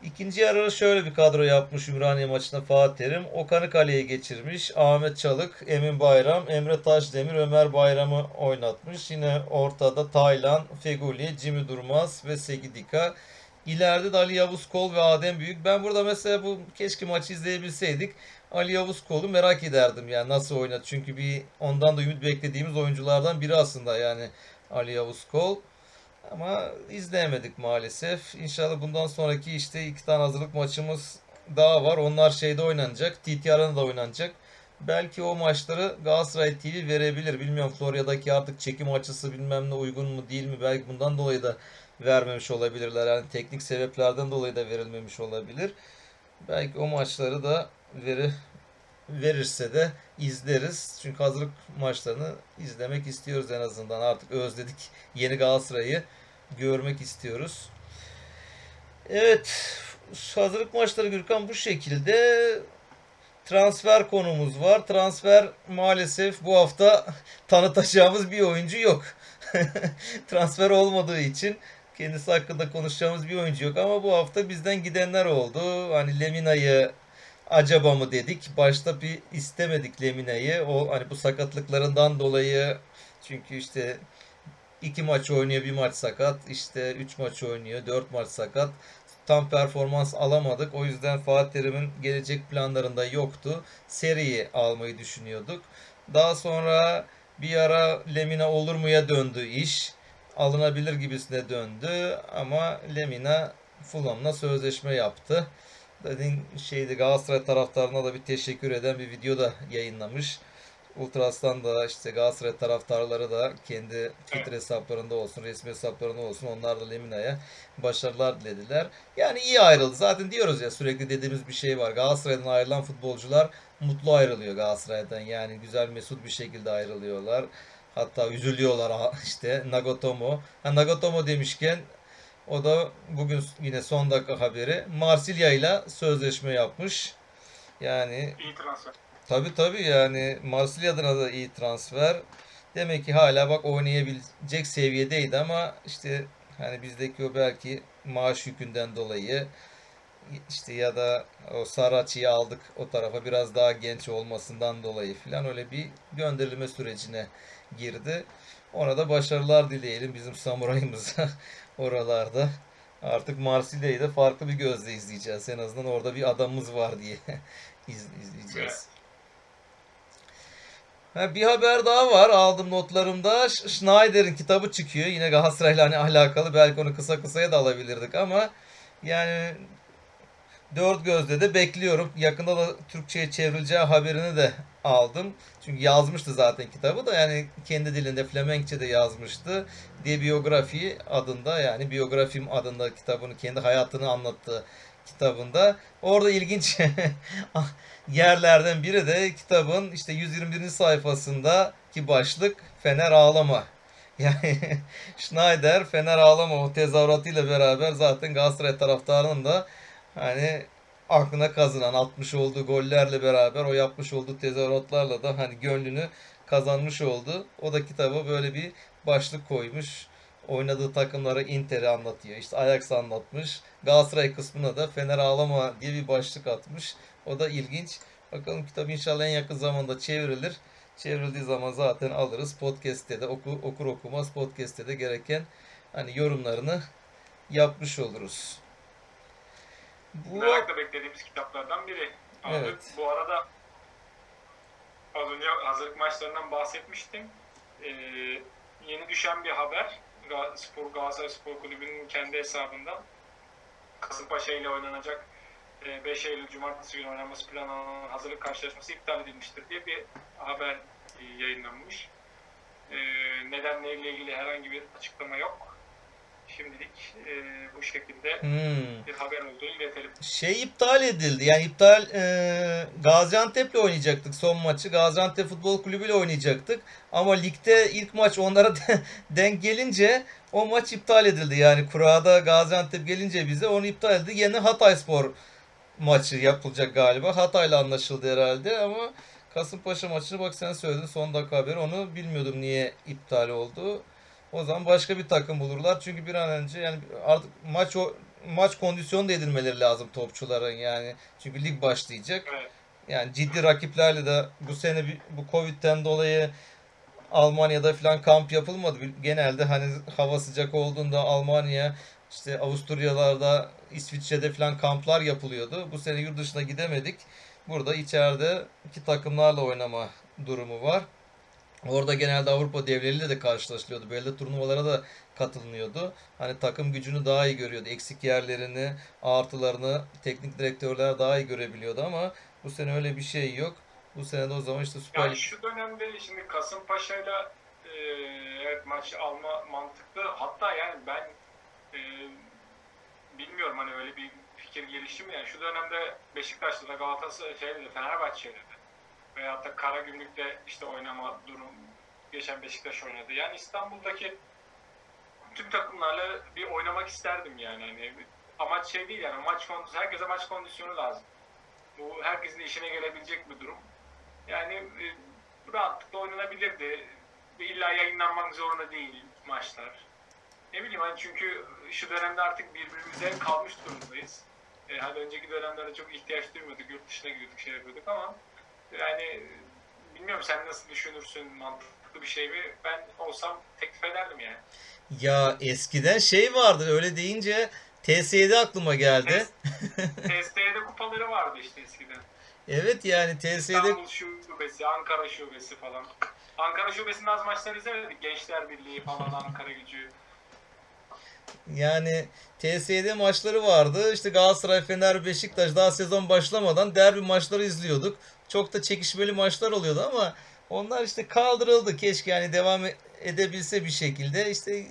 İkinci yarı şöyle bir kadro yapmış Ümraniye maçında Fatih Terim. Okan'ı kaleye geçirmiş. Ahmet Çalık, Emin Bayram, Emre Taşdemir, Ömer Bayram'ı oynatmış. Yine ortada Taylan, Feguli, Jimmy Durmaz ve Segidika. İleride de Ali Yavuz Kol ve Adem Büyük. Ben burada mesela bu keşke maçı izleyebilseydik. Ali Yavuz Kol'u merak ederdim yani nasıl oynadı. Çünkü bir ondan da ümit beklediğimiz oyunculardan biri aslında yani Ali Yavuz Kol. Ama izleyemedik maalesef. İnşallah bundan sonraki işte iki tane hazırlık maçımız daha var. Onlar şeyde oynanacak. TTR'ın da oynanacak. Belki o maçları Galatasaray TV verebilir. Bilmiyorum Florya'daki artık çekim açısı bilmem ne uygun mu değil mi. Belki bundan dolayı da vermemiş olabilirler. Yani teknik sebeplerden dolayı da verilmemiş olabilir. Belki o maçları da veri verirse de izleriz. Çünkü hazırlık maçlarını izlemek istiyoruz en azından. Artık özledik yeni Galatasaray'ı görmek istiyoruz. Evet, hazırlık maçları Gürkan bu şekilde. Transfer konumuz var. Transfer maalesef bu hafta tanıtacağımız bir oyuncu yok. Transfer olmadığı için kendisi hakkında konuşacağımız bir oyuncu yok ama bu hafta bizden gidenler oldu. Hani Lemina'yı acaba mı dedik. Başta bir istemedik Lemina'yı. O hani bu sakatlıklarından dolayı çünkü işte iki maç oynuyor, bir maç sakat. İşte üç maç oynuyor, dört maç sakat. Tam performans alamadık. O yüzden Fatih Terim'in gelecek planlarında yoktu. Seriyi almayı düşünüyorduk. Daha sonra bir ara Lemina olur muya döndü iş. Alınabilir gibisine döndü ama Lemina Fulham'la sözleşme yaptı. Dediğin şeydi Galatasaray taraftarına da bir teşekkür eden bir video da yayınlamış. Ultras'tan da işte Galatasaray taraftarları da kendi Twitter hesaplarında olsun, resmi hesaplarında olsun onlar da Lemina'ya başarılar dilediler. Yani iyi ayrıldı. Zaten diyoruz ya sürekli dediğimiz bir şey var. Galatasaray'dan ayrılan futbolcular mutlu ayrılıyor Galatasaray'dan. Yani güzel mesut bir şekilde ayrılıyorlar. Hatta üzülüyorlar işte Nagatomo. Ha, Nagatomo demişken o da bugün yine son dakika haberi. Marsilya ile sözleşme yapmış. Yani İyi transfer. Tabii tabii yani Marsilya'dan da iyi transfer. Demek ki hala bak oynayabilecek seviyedeydi ama işte hani bizdeki o belki maaş yükünden dolayı işte ya da o Saracchi'yi aldık o tarafa biraz daha genç olmasından dolayı falan öyle bir gönderilme sürecine girdi. Ona da başarılar dileyelim bizim samurayımıza oralarda. Artık Marsilya'yı da farklı bir gözle izleyeceğiz. En azından orada bir adamımız var diye iz, izleyeceğiz. Ha, bir haber daha var aldım notlarımda. Sch- Schneider'in kitabı çıkıyor. Yine Galatasaray'la hani alakalı. Belki onu kısa kısaya da alabilirdik ama yani dört gözle de bekliyorum. Yakında da Türkçe'ye çevrileceği haberini de aldım. Çünkü yazmıştı zaten kitabı da yani kendi dilinde Flemenkçe de yazmıştı. Diye biyografi adında yani biyografim adında kitabını kendi hayatını anlattığı kitabında. Orada ilginç yerlerden biri de kitabın işte 121. sayfasındaki başlık Fener ağlama. Yani Schneider Fener ağlama o tezahüratıyla beraber zaten Galatasaray taraftarının da hani aklına kazınan 60 olduğu gollerle beraber o yapmış olduğu tezahüratlarla da hani gönlünü kazanmış oldu. O da kitaba böyle bir başlık koymuş. Oynadığı takımları Inter'i anlatıyor. İşte Ajax anlatmış. Galatasaray kısmına da Fener ağlama diye bir başlık atmış. O da ilginç. Bakalım kitap inşallah en yakın zamanda çevrilir. Çevrildiği zaman zaten alırız. Podcast'te de oku, okur okumaz podcast'te de gereken hani yorumlarını yapmış oluruz. Bu Merakla beklediğimiz kitaplardan biri. Abi, Evet. Bu arada az önce hazırlık maçlarından bahsetmiştim. Ee, yeni düşen bir haber. Spor Galatasaray Spor Kulübü'nün kendi hesabından Kasımpaşa ile oynanacak e, 5 Eylül Cumartesi günü oynanması planlanan hazırlık karşılaşması iptal edilmiştir diye bir haber e, yayınlanmış. E, nedenleriyle ilgili herhangi bir açıklama yok. Şimdilik e, bu şekilde hmm. bir haber olduğunu iletelim. Şey iptal edildi. Yani iptal e, Gaziantep'le oynayacaktık son maçı. Gaziantep Futbol Kulübü ile oynayacaktık. Ama ligde ilk maç onlara de- denk gelince o maç iptal edildi. Yani kurada Gaziantep gelince bize onu iptal edildi. Yeni Hatayspor maçı yapılacak galiba. Hatay'la anlaşıldı herhalde ama Kasımpaşa maçını bak sen söyledin son dakika haberi. Onu bilmiyordum niye iptal oldu. O zaman başka bir takım bulurlar. Çünkü bir an önce yani artık maç o maç kondisyonu da edilmeleri lazım topçuların yani. Çünkü lig başlayacak. Evet. Yani ciddi rakiplerle de bu sene bir- bu Covid'den dolayı Almanya'da falan kamp yapılmadı. Genelde hani hava sıcak olduğunda Almanya işte Avusturyalarda İsviçre'de falan kamplar yapılıyordu. Bu sene yurt dışına gidemedik. Burada içeride iki takımlarla oynama durumu var. Orada genelde Avrupa devleriyle de karşılaşılıyordu. Böyle turnuvalara da katılınıyordu. Hani takım gücünü daha iyi görüyordu. Eksik yerlerini, artılarını teknik direktörler daha iyi görebiliyordu ama bu sene öyle bir şey yok. Bu sene de o zaman işte Süper Yani şu dönemde şimdi Kasımpaşa'yla e, evet maç alma mantıklı. Hatta yani ben e, bilmiyorum hani öyle bir fikir gelişti mi? Yani şu dönemde Beşiktaş'ta da Galatasaray şeyde de Fenerbahçe'de de Veyahut da Karagümrük'te işte oynama durum geçen Beşiktaş oynadı. Yani İstanbul'daki tüm takımlarla bir oynamak isterdim yani. Hani amaç şey değil yani maç kondisyonu, herkese maç kondisyonu lazım. Bu herkesin işine gelebilecek bir durum. Yani e, rahatlıkla oynanabilirdi. İlla yayınlanmak zorunda değil maçlar. Ne bileyim hani çünkü şu dönemde artık birbirimize kalmış durumdayız. E, hani önceki dönemlerde çok ihtiyaç duymuyorduk, yurt dışına gidiyorduk, şey yapıyorduk ama yani bilmiyorum sen nasıl düşünürsün, mantıklı bir şey mi? Ben olsam teklif ederdim yani. Ya eskiden şey vardı öyle deyince TS7 aklıma geldi. TST'de kupaları vardı işte eskiden. Evet yani TS7 İstanbul Şubesi, Ankara Şubesi falan. Ankara Şubesi'nin az maçlarını izlemedik. Gençler Birliği falan, Ankara Gücü. Yani TSE'de maçları vardı. İşte Galatasaray, Fener, Beşiktaş daha sezon başlamadan derbi maçları izliyorduk. Çok da çekişmeli maçlar oluyordu ama onlar işte kaldırıldı. Keşke yani devam edebilse bir şekilde. İşte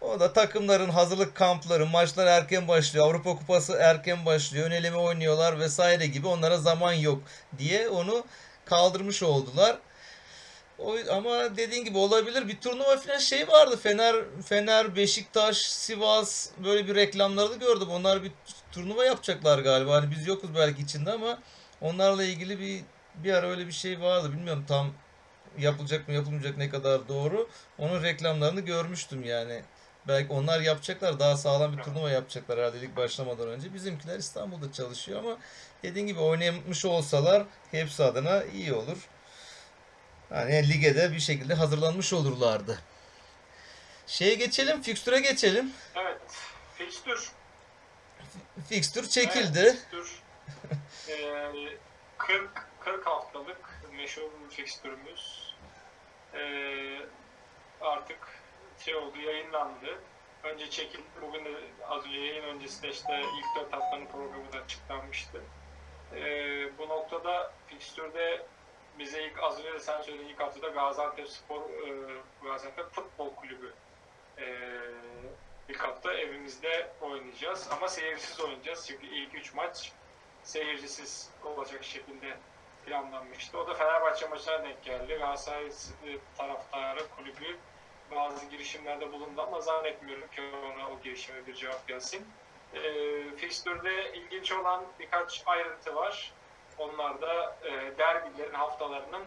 o da takımların hazırlık kampları, maçlar erken başlıyor. Avrupa Kupası erken başlıyor. Öneleme oynuyorlar vesaire gibi. Onlara zaman yok diye onu kaldırmış oldular. O, ama dediğin gibi olabilir. Bir turnuva falan şey vardı. Fener, Fener, Beşiktaş, Sivas böyle bir reklamları da gördüm. Onlar bir turnuva yapacaklar galiba. Hani biz yokuz belki içinde ama onlarla ilgili bir bir ara öyle bir şey vardı. Bilmiyorum tam yapılacak mı yapılmayacak ne kadar doğru. Onun reklamlarını görmüştüm yani. Belki onlar yapacaklar. Daha sağlam bir turnuva yapacaklar herhalde lig başlamadan önce. Bizimkiler İstanbul'da çalışıyor ama dediğin gibi oynamış olsalar hepsi adına iyi olur. Yani lige de bir şekilde hazırlanmış olurlardı. Şeye geçelim, fikstüre geçelim. Evet, fikstür. Fikstür çekildi. Evet, fikstür. Ee, 40, 40 haftalık meşhur fikstürümüz. Ee, artık şey oldu, yayınlandı. Önce çekildi. Bugün de az önce yayın öncesinde işte ilk 4 haftanın programı da açıklanmıştı. Ee, bu noktada fikstürde bize ilk az önce de sen söylediğin ilk haftada Gaziantep Spor, e, Gaziantep Futbol Kulübü e, ilk hafta evimizde oynayacağız. Ama seyircisiz oynayacağız. Çünkü ilk 3 maç seyircisiz olacak şekilde planlanmıştı. O da Fenerbahçe maçına denk geldi. Galatasaray taraftarı kulübü bazı girişimlerde bulundu ama zannetmiyorum ki ona o girişime bir cevap gelsin. E, Fixtür'de ilginç olan birkaç ayrıntı var. Onlar da e, derbilerin haftalarının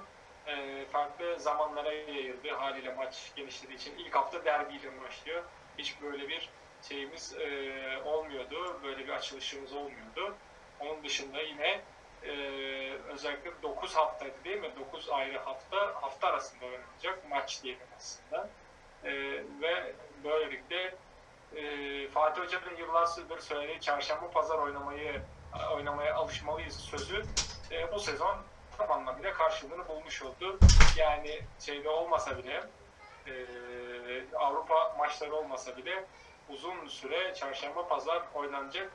e, farklı zamanlara yayıldığı haliyle maç genişlediği için ilk hafta derbiyle başlıyor. Hiç böyle bir şeyimiz e, olmuyordu, böyle bir açılışımız olmuyordu. Onun dışında yine e, özellikle 9 haftaydı değil mi? 9 ayrı hafta, hafta arasında oynanacak maç diyelim aslında. E, ve böylelikle e, Fatih Hoca'nın yıllardır söylediği çarşamba pazar oynamayı oynamaya alışmalıyız sözü e, bu sezon tam anlamıyla karşılığını bulmuş oldu. Yani şeyde olmasa bile e, Avrupa maçları olmasa bile uzun süre çarşamba pazar oynanacak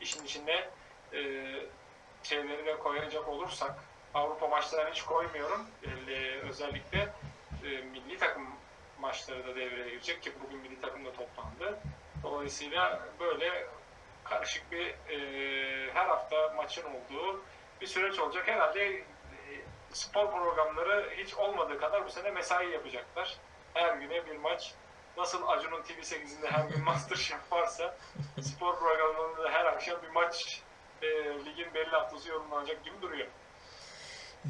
işin içinde e, şeyleri de koyacak olursak Avrupa maçlarını hiç koymuyorum. E, özellikle e, milli takım maçları da devreye girecek ki bugün milli takım da toplandı. Dolayısıyla böyle karışık bir e, her hafta maçın olduğu bir süreç olacak. Herhalde e, spor programları hiç olmadığı kadar bu sene mesai yapacaklar. Her güne bir maç. Nasıl Acun'un TV8'inde her gün Masterchef varsa spor programlarında her akşam bir maç e, ligin belli haftası yorumlanacak gibi duruyor.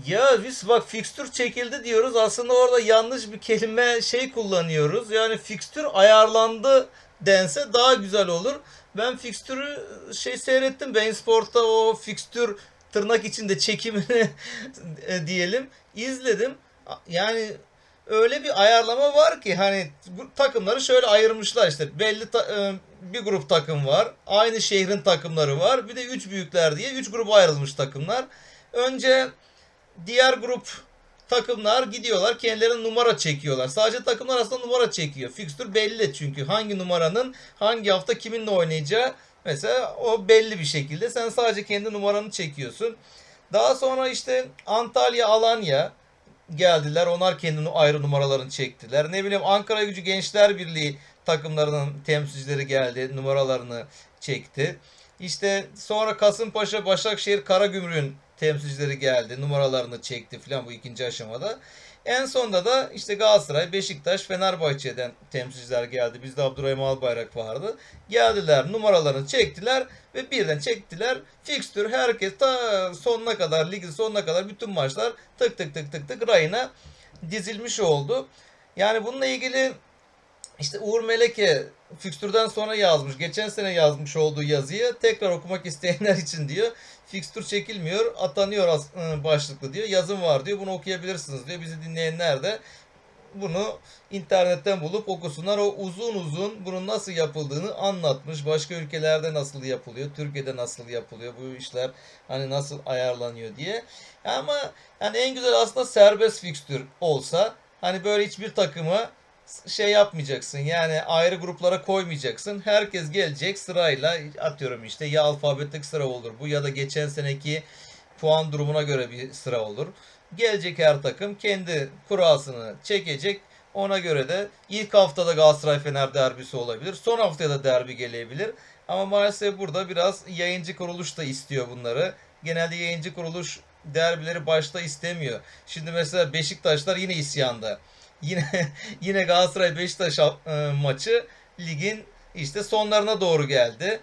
Ya biz bak fikstür çekildi diyoruz. Aslında orada yanlış bir kelime şey kullanıyoruz. Yani fikstür ayarlandı dense daha güzel olur. Ben fikstürü şey seyrettim. Bein Sport'ta o fikstür tırnak içinde çekimini e, diyelim izledim. Yani öyle bir ayarlama var ki hani takımları şöyle ayırmışlar işte belli ta, e, bir grup takım var. Aynı şehrin takımları var. Bir de üç büyükler diye üç gruba ayrılmış takımlar. Önce diğer grup takımlar gidiyorlar kendilerine numara çekiyorlar. Sadece takımlar aslında numara çekiyor. Fikstür belli çünkü hangi numaranın hangi hafta kiminle oynayacağı mesela o belli bir şekilde. Sen sadece kendi numaranı çekiyorsun. Daha sonra işte Antalya, Alanya geldiler. Onlar kendi ayrı numaralarını çektiler. Ne bileyim Ankara Gücü Gençler Birliği takımlarının temsilcileri geldi. Numaralarını çekti. İşte sonra Kasımpaşa, Başakşehir, Karagümrük'ün temsilcileri geldi. Numaralarını çekti falan bu ikinci aşamada. En sonunda da işte Galatasaray, Beşiktaş, Fenerbahçe'den temsilciler geldi. Bizde Abdurrahim Albayrak vardı. Geldiler, numaralarını çektiler ve birden çektiler. Fikstür herkes ta sonuna kadar, ligin sonuna kadar bütün maçlar tık tık tık tık tık rayına dizilmiş oldu. Yani bununla ilgili işte Uğur Meleke fikstürden sonra yazmış. Geçen sene yazmış olduğu yazıyı tekrar okumak isteyenler için diyor. Fikstür çekilmiyor, atanıyor ıı, başlıklı diyor. Yazım var diyor. Bunu okuyabilirsiniz diyor. Bizi dinleyenler de bunu internetten bulup okusunlar. O uzun uzun bunun nasıl yapıldığını anlatmış. Başka ülkelerde nasıl yapılıyor, Türkiye'de nasıl yapılıyor, bu işler hani nasıl ayarlanıyor diye. Ama yani en güzel aslında serbest fikstür olsa hani böyle hiçbir takımı şey yapmayacaksın. Yani ayrı gruplara koymayacaksın. Herkes gelecek sırayla atıyorum işte ya alfabetik sıra olur bu ya da geçen seneki puan durumuna göre bir sıra olur. Gelecek her takım kendi kurasını çekecek. Ona göre de ilk haftada Galatasaray Fener derbisi olabilir. Son haftaya da derbi gelebilir. Ama maalesef burada biraz yayıncı kuruluş da istiyor bunları. Genelde yayıncı kuruluş derbileri başta istemiyor. Şimdi mesela Beşiktaşlar yine isyanda. Yine yine Galatasaray Beşiktaş e, maçı ligin işte sonlarına doğru geldi.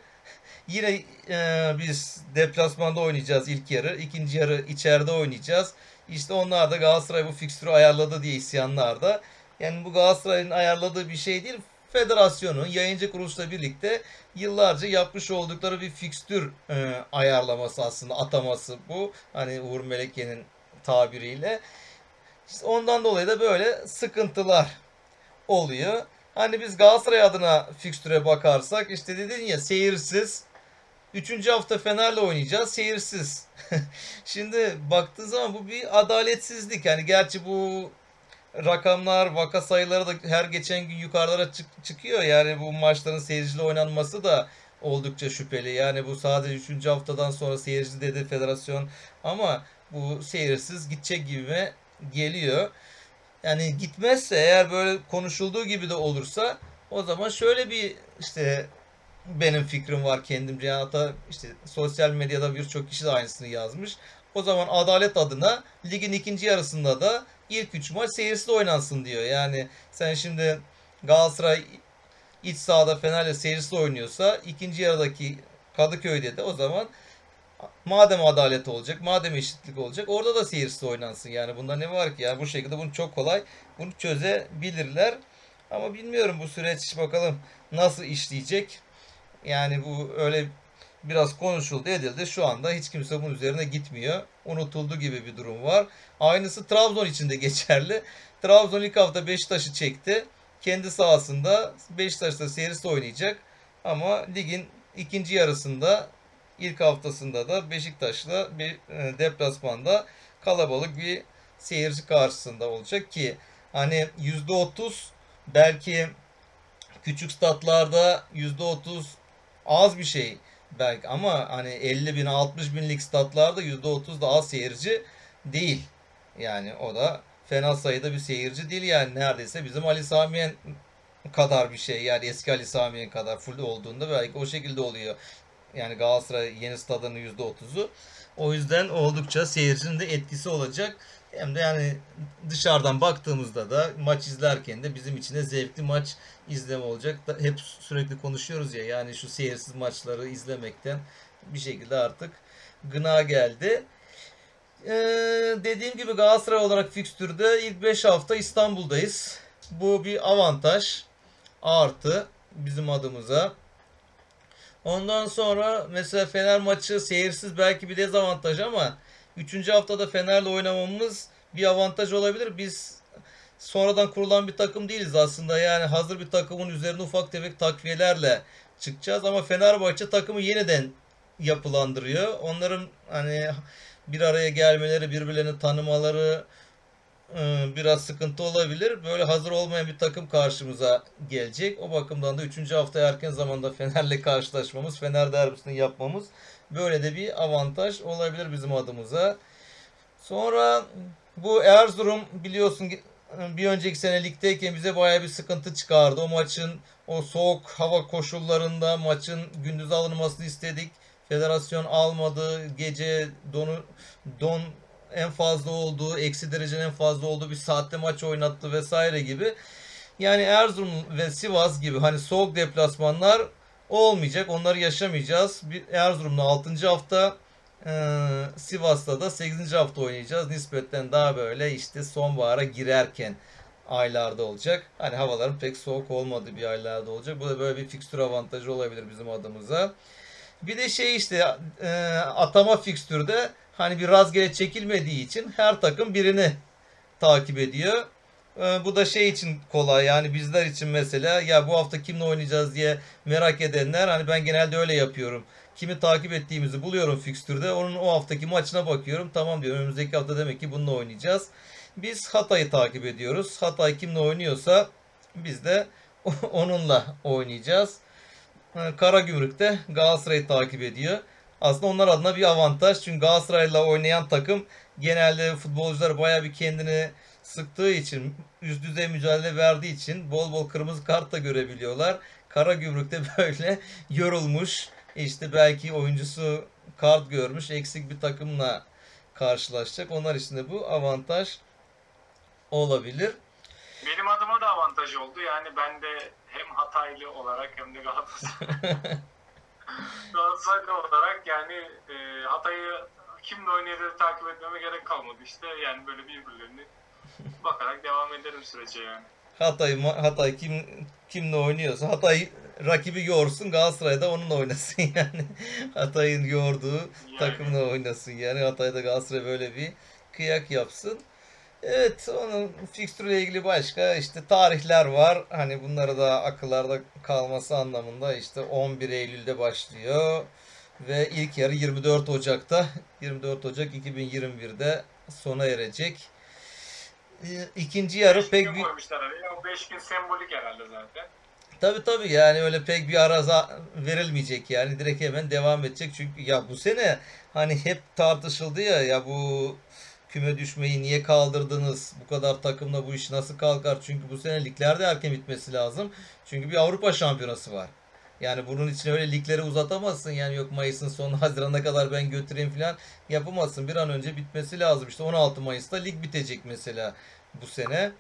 Yine e, biz deplasmanda oynayacağız ilk yarı. ikinci yarı içeride oynayacağız. İşte onlar da Galatasaray bu fikstürü ayarladı diye isyanlarda. Yani bu Galatasaray'ın ayarladığı bir şey değil. Federasyonun yayıncı kuruluşla birlikte yıllarca yapmış oldukları bir fikstür e, ayarlaması aslında ataması bu. Hani Uğur Meleke'nin tabiriyle. İşte ondan dolayı da böyle sıkıntılar oluyor. Hani biz Galatasaray adına fikstüre bakarsak işte dedin ya seyirsiz. Üçüncü hafta Fener'le oynayacağız seyirsiz. Şimdi baktığın zaman bu bir adaletsizlik. Yani gerçi bu rakamlar, vaka sayıları da her geçen gün yukarılara çık çıkıyor. Yani bu maçların seyircili oynanması da oldukça şüpheli. Yani bu sadece 3. haftadan sonra seyirci dedi federasyon ama bu seyirsiz gidecek gibi geliyor. Yani gitmezse eğer böyle konuşulduğu gibi de olursa o zaman şöyle bir işte benim fikrim var kendimce. Yani hatta işte sosyal medyada birçok kişi de aynısını yazmış. O zaman adalet adına ligin ikinci yarısında da ilk üç maç seyirsiz oynansın diyor. Yani sen şimdi Galatasaray iç sahada Fener'le seyirsiz oynuyorsa ikinci yarıdaki Kadıköy'de de o zaman madem adalet olacak, madem eşitlik olacak orada da seyirsiz oynansın. Yani bunda ne var ki? Yani bu şekilde bunu çok kolay bunu çözebilirler. Ama bilmiyorum bu süreç bakalım nasıl işleyecek. Yani bu öyle biraz konuşuldu edildi. Şu anda hiç kimse bunun üzerine gitmiyor. Unutuldu gibi bir durum var. Aynısı Trabzon için de geçerli. Trabzon ilk hafta Beşiktaş'ı çekti. Kendi sahasında Beşiktaş'ta seyirsiz oynayacak. Ama ligin ikinci yarısında ilk haftasında da Beşiktaş'la bir e, deplasmanda kalabalık bir seyirci karşısında olacak ki hani %30 belki küçük statlarda %30 az bir şey belki ama hani 50 bin 60 binlik statlarda %30 da az seyirci değil. Yani o da fena sayıda bir seyirci değil yani neredeyse bizim Ali Samiyen kadar bir şey yani eski Ali Samiyen kadar full olduğunda belki o şekilde oluyor. Yani Galatasaray yeni stadının %30'u. O yüzden oldukça seyircinin de etkisi olacak. Hem de yani dışarıdan baktığımızda da maç izlerken de bizim için de zevkli maç izleme olacak. Hep sürekli konuşuyoruz ya yani şu seyirsiz maçları izlemekten bir şekilde artık gına geldi. Ee, dediğim gibi Galatasaray olarak fikstürde ilk 5 hafta İstanbul'dayız. Bu bir avantaj artı bizim adımıza. Ondan sonra mesela Fener maçı seyirsiz belki bir dezavantaj ama 3. haftada Fener'le oynamamız bir avantaj olabilir. Biz sonradan kurulan bir takım değiliz aslında. Yani hazır bir takımın üzerine ufak tefek takviyelerle çıkacağız ama Fenerbahçe takımı yeniden yapılandırıyor. Onların hani bir araya gelmeleri, birbirlerini tanımaları, biraz sıkıntı olabilir. Böyle hazır olmayan bir takım karşımıza gelecek. O bakımdan da 3. hafta erken zamanda Fener'le karşılaşmamız, Fener derbisini yapmamız böyle de bir avantaj olabilir bizim adımıza. Sonra bu Erzurum biliyorsun bir önceki sene ligdeyken bize baya bir sıkıntı çıkardı. O maçın o soğuk hava koşullarında maçın gündüz alınmasını istedik. Federasyon almadı. Gece donu don en fazla olduğu, eksi derecenin en fazla olduğu bir saatte maç oynattı vesaire gibi. Yani Erzurum ve Sivas gibi hani soğuk deplasmanlar olmayacak. Onları yaşamayacağız. Bir Erzurum'da 6. hafta ee, Sivas'ta da 8. hafta oynayacağız. Nispetten daha böyle işte sonbahara girerken aylarda olacak. Hani havaların pek soğuk olmadığı bir aylarda olacak. Bu da böyle bir fikstür avantajı olabilir bizim adımıza. Bir de şey işte e, atama fikstürde hani bir rastgele çekilmediği için her takım birini takip ediyor. E, bu da şey için kolay yani bizler için mesela ya bu hafta kimle oynayacağız diye merak edenler hani ben genelde öyle yapıyorum. Kimi takip ettiğimizi buluyorum fikstürde. Onun o haftaki maçına bakıyorum. Tamam diyorum önümüzdeki hafta demek ki bununla oynayacağız. Biz Hatay'ı takip ediyoruz. Hatay kimle oynuyorsa biz de onunla oynayacağız. Karagümrük de Galatasaray'ı takip ediyor. Aslında onlar adına bir avantaj. Çünkü Galatasaray'la oynayan takım genelde futbolcular baya bir kendini sıktığı için, üst düzey mücadele verdiği için bol bol kırmızı kart da görebiliyorlar. Karagümrük'te böyle yorulmuş, işte belki oyuncusu kart görmüş, eksik bir takımla karşılaşacak. Onlar için de bu avantaj olabilir. Benim adıma da avantaj oldu. Yani ben de hem Hataylı olarak hem de Galatasaray Galatasaraylı olarak yani e, Hatay'ı kimle oynayacağını takip etmeme gerek kalmadı işte. Yani böyle birbirlerini bakarak devam ederim sürece yani. Hatay Hatay kim kimle oynuyorsa Hatay rakibi yorsun Galatasaray'da onunla oynasın yani. Hatay'ın yorduğu yani. takımla oynasın yani. Hatay'da Galatasaray böyle bir kıyak yapsın. Evet onun fikstürle ilgili başka işte tarihler var. Hani bunları da akıllarda kalması anlamında işte 11 Eylül'de başlıyor. Ve ilk yarı 24 Ocak'ta 24 Ocak 2021'de sona erecek. İkinci yarı beş pek bir... koymuşlar araya. O 5 gün sembolik herhalde zaten. Tabi tabi yani öyle pek bir araza verilmeyecek yani direkt hemen devam edecek çünkü ya bu sene hani hep tartışıldı ya ya bu küme düşmeyi niye kaldırdınız? Bu kadar takımla bu iş nasıl kalkar? Çünkü bu sene liglerde erken bitmesi lazım. Çünkü bir Avrupa şampiyonası var. Yani bunun için öyle ligleri uzatamazsın. Yani yok Mayıs'ın sonu Haziran'a kadar ben götüreyim falan yapamazsın. Bir an önce bitmesi lazım. İşte 16 Mayıs'ta lig bitecek mesela bu sene.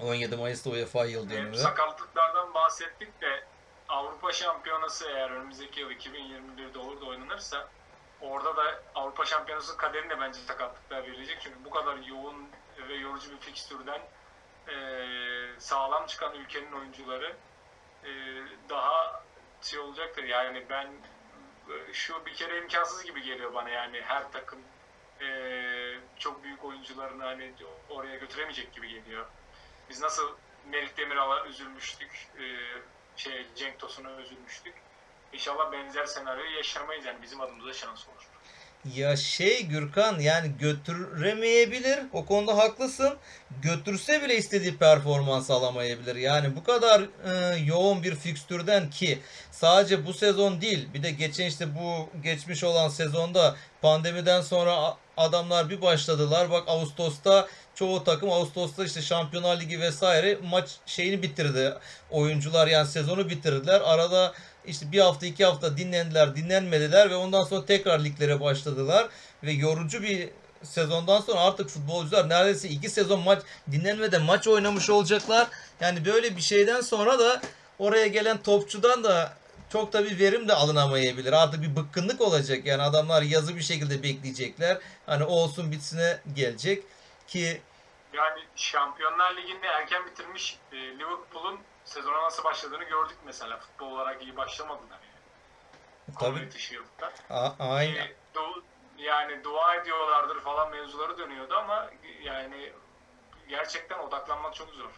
17 Mayıs'ta UEFA yıl dönümü. Sakatlıklardan bahsettik de Avrupa Şampiyonası eğer önümüzdeki yıl 2021'de olur da oynanırsa orada da Avrupa Şampiyonası kaderine bence sakatlıklar verilecek. Çünkü bu kadar yoğun ve yorucu bir fikstürden e, sağlam çıkan ülkenin oyuncuları e, daha şey olacaktır. Yani ben şu bir kere imkansız gibi geliyor bana yani her takım e, çok büyük oyuncularını hani oraya götüremeyecek gibi geliyor. Biz nasıl Merih Demiral'a üzülmüştük, e, şey Cenk Tosun'a üzülmüştük. İnşallah benzer senaryoyu yaşamayız yani bizim adımıza şans olur. Ya şey Gürkan yani götüremeyebilir. O konuda haklısın. Götürse bile istediği performans alamayabilir. Yani bu kadar e, yoğun bir fikstürden ki sadece bu sezon değil bir de geçen işte bu geçmiş olan sezonda pandemiden sonra adamlar bir başladılar. Bak Ağustos'ta çoğu takım Ağustos'ta işte Şampiyonlar Ligi vesaire maç şeyini bitirdi. Oyuncular yani sezonu bitirdiler. Arada işte bir hafta iki hafta dinlendiler dinlenmediler ve ondan sonra tekrar liglere başladılar. Ve yorucu bir sezondan sonra artık futbolcular neredeyse iki sezon maç dinlenmeden maç oynamış olacaklar. Yani böyle bir şeyden sonra da oraya gelen topçudan da çok da bir verim de alınamayabilir. Artık bir bıkkınlık olacak. Yani adamlar yazı bir şekilde bekleyecekler. Hani olsun bitsine gelecek ki yani Şampiyonlar Ligi'nde erken bitirmiş e, Liverpool'un sezona nasıl başladığını gördük mesela. Futbol olarak iyi başlamadılar yani. Tabii. A- aynen. E, du- yani dua ediyorlardır falan mevzuları dönüyordu ama yani gerçekten odaklanmak çok zor.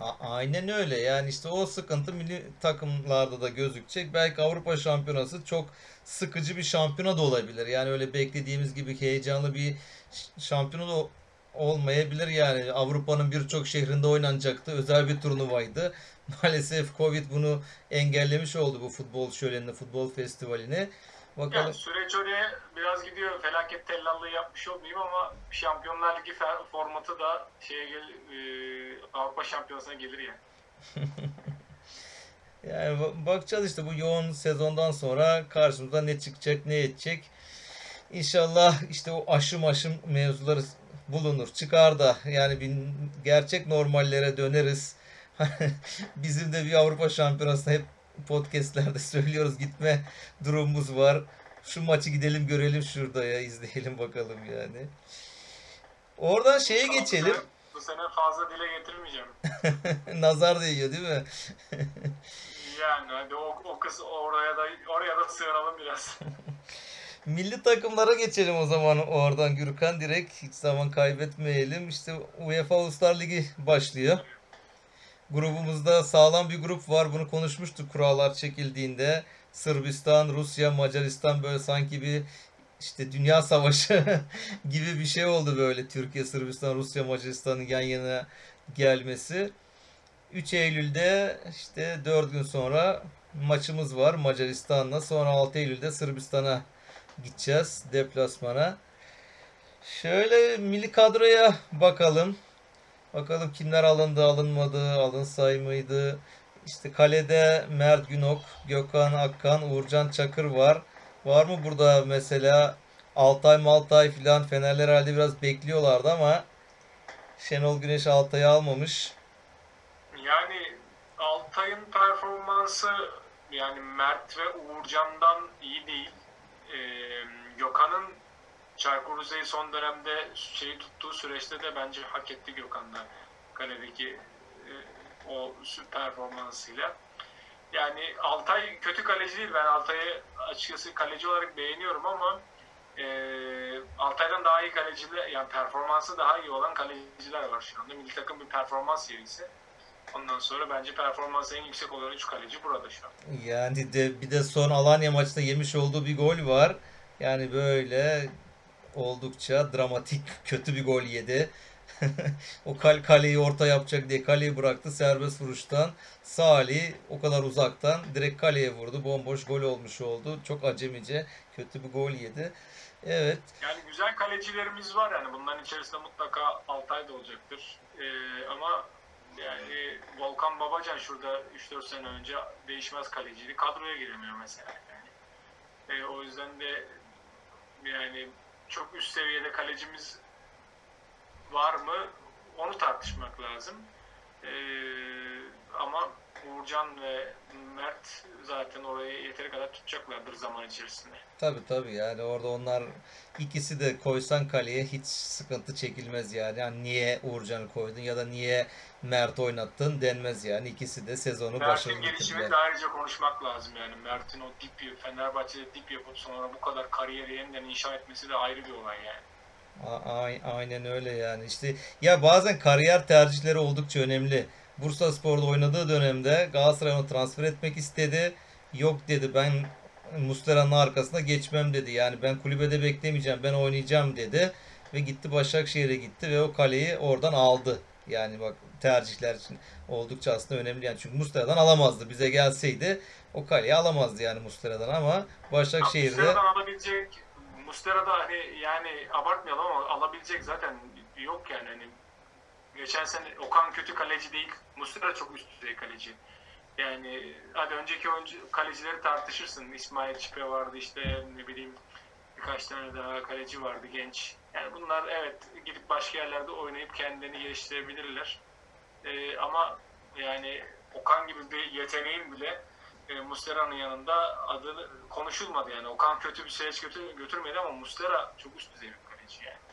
A- aynen öyle. Yani işte o sıkıntı milli takımlarda da gözükecek. Belki Avrupa Şampiyonası çok sıkıcı bir şampiyona da olabilir. Yani öyle beklediğimiz gibi heyecanlı bir şampiyona da olmayabilir yani. Avrupa'nın birçok şehrinde oynanacaktı. Özel bir turnuvaydı. Maalesef Covid bunu engellemiş oldu bu futbol şölenini, futbol festivalini. Bakalım. Yani süreç oraya biraz gidiyor. Felaket tellallığı yapmış olmayayım ama Şampiyonlar Ligi formatı da şeye gel, e, Avrupa Şampiyonası'na gelir yani. Yani ba- bakacağız işte bu yoğun sezondan sonra karşımıza ne çıkacak, ne edecek. İnşallah işte o aşım aşım mevzuları bulunur, çıkar da yani bir gerçek normallere döneriz. Bizim de bir Avrupa Şampiyonası'na hep podcastlerde söylüyoruz gitme durumumuz var. Şu maçı gidelim görelim şurada ya izleyelim bakalım yani. Oradan şeye geçelim. Bu sene fazla dile getirmeyeceğim. Nazar değiyor değil mi? Yani hadi o, o kız oraya da oraya da sığınalım biraz. Milli takımlara geçelim o zaman oradan Gürkan direkt hiç zaman kaybetmeyelim. İşte UEFA Uluslar Ligi başlıyor. Grubumuzda sağlam bir grup var. Bunu konuşmuştuk kurallar çekildiğinde. Sırbistan, Rusya, Macaristan böyle sanki bir işte dünya savaşı gibi bir şey oldu böyle Türkiye, Sırbistan, Rusya, Macaristan'ın yan yana gelmesi. 3 Eylül'de işte 4 gün sonra maçımız var Macaristan'la. Sonra 6 Eylül'de Sırbistan'a gideceğiz deplasmana. Şöyle milli kadroya bakalım. Bakalım kimler alındı, alınmadı, alınsay mıydı? İşte kalede Mert Günok, Gökhan Akkan, Uğurcan Çakır var. Var mı burada mesela Altay Maltay filan Fenerler herhalde biraz bekliyorlardı ama Şenol Güneş Altay'ı almamış. Yani Altay'ın performansı yani Mert ve Uğurcan'dan iyi değil. Ee, Gökhan'ın Çaykur Rize'yi son dönemde şeyi tuttuğu süreçte de bence hak etti Gökhan'da kaledeki e, o performansıyla. Yani Altay kötü kaleci değil. Ben Altay'ı açıkçası kaleci olarak beğeniyorum ama e, Altay'dan daha iyi kaleciler yani performansı daha iyi olan kaleciler var şu anda. Milli takım bir performans serisi. Ondan sonra bence performansı en yüksek olan 3 kaleci burada şu an. Yani de bir de son Alanya maçında yemiş olduğu bir gol var. Yani böyle oldukça dramatik kötü bir gol yedi. o kal kaleyi orta yapacak diye kaleyi bıraktı serbest vuruştan. Salih o kadar uzaktan direkt kaleye vurdu. Bomboş gol olmuş oldu. Çok acemice kötü bir gol yedi. Evet. Yani güzel kalecilerimiz var yani bunların içerisinde mutlaka Altay da olacaktır. Ee, ama yani Volkan Babacan şurada 3-4 sene önce değişmez kaleciydi. Kadroya giremiyor mesela. Yani. Ee, o yüzden de yani çok üst seviyede kalecimiz var mı onu tartışmak lazım. Ee, ama Uğurcan ve Mert zaten orayı yeteri kadar tutacaklardır zaman içerisinde. Tabi tabi yani orada onlar ikisi de koysan kaleye hiç sıkıntı çekilmez yani. yani niye Uğurcan'ı koydun ya da niye Mert oynattın denmez yani. İkisi de sezonu başarılı Mert'in bitirdiler. de ayrıca konuşmak lazım yani. Mert'in o dip Fenerbahçe'de dip yapıp sonra bu kadar kariyeri yeniden inşa etmesi de ayrı bir olay yani. A- Aynen öyle yani. İşte ya bazen kariyer tercihleri oldukça önemli. Bursaspor'da oynadığı dönemde Galatasaray'a onu transfer etmek istedi. Yok dedi ben Muslera'nın arkasına geçmem dedi. Yani ben kulübede beklemeyeceğim ben oynayacağım dedi. Ve gitti Başakşehir'e gitti ve o kaleyi oradan aldı. Yani bak tercihler için oldukça aslında önemli. Yani çünkü Muslera'dan alamazdı. Bize gelseydi o kaleyi alamazdı yani Muslera'dan ama Başakşehir'de Mustera'dan alabilecek Mustera'da hani yani abartmayalım ama alabilecek zaten yok yani hani geçen sene Okan kötü kaleci değil. Mustera çok üst düzey kaleci. Yani hadi önceki oyuncu kalecileri tartışırsın. İsmail Çipe vardı işte ne bileyim birkaç tane daha kaleci vardı genç. Yani bunlar evet gidip başka yerlerde oynayıp kendilerini geliştirebilirler. Ee, ama yani Okan gibi bir yeteneğin bile e, Mustera'nın yanında adı konuşulmadı yani. Okan kötü bir süreç götür, götürmedi ama Mustera çok üst düzey bir kaleci yani.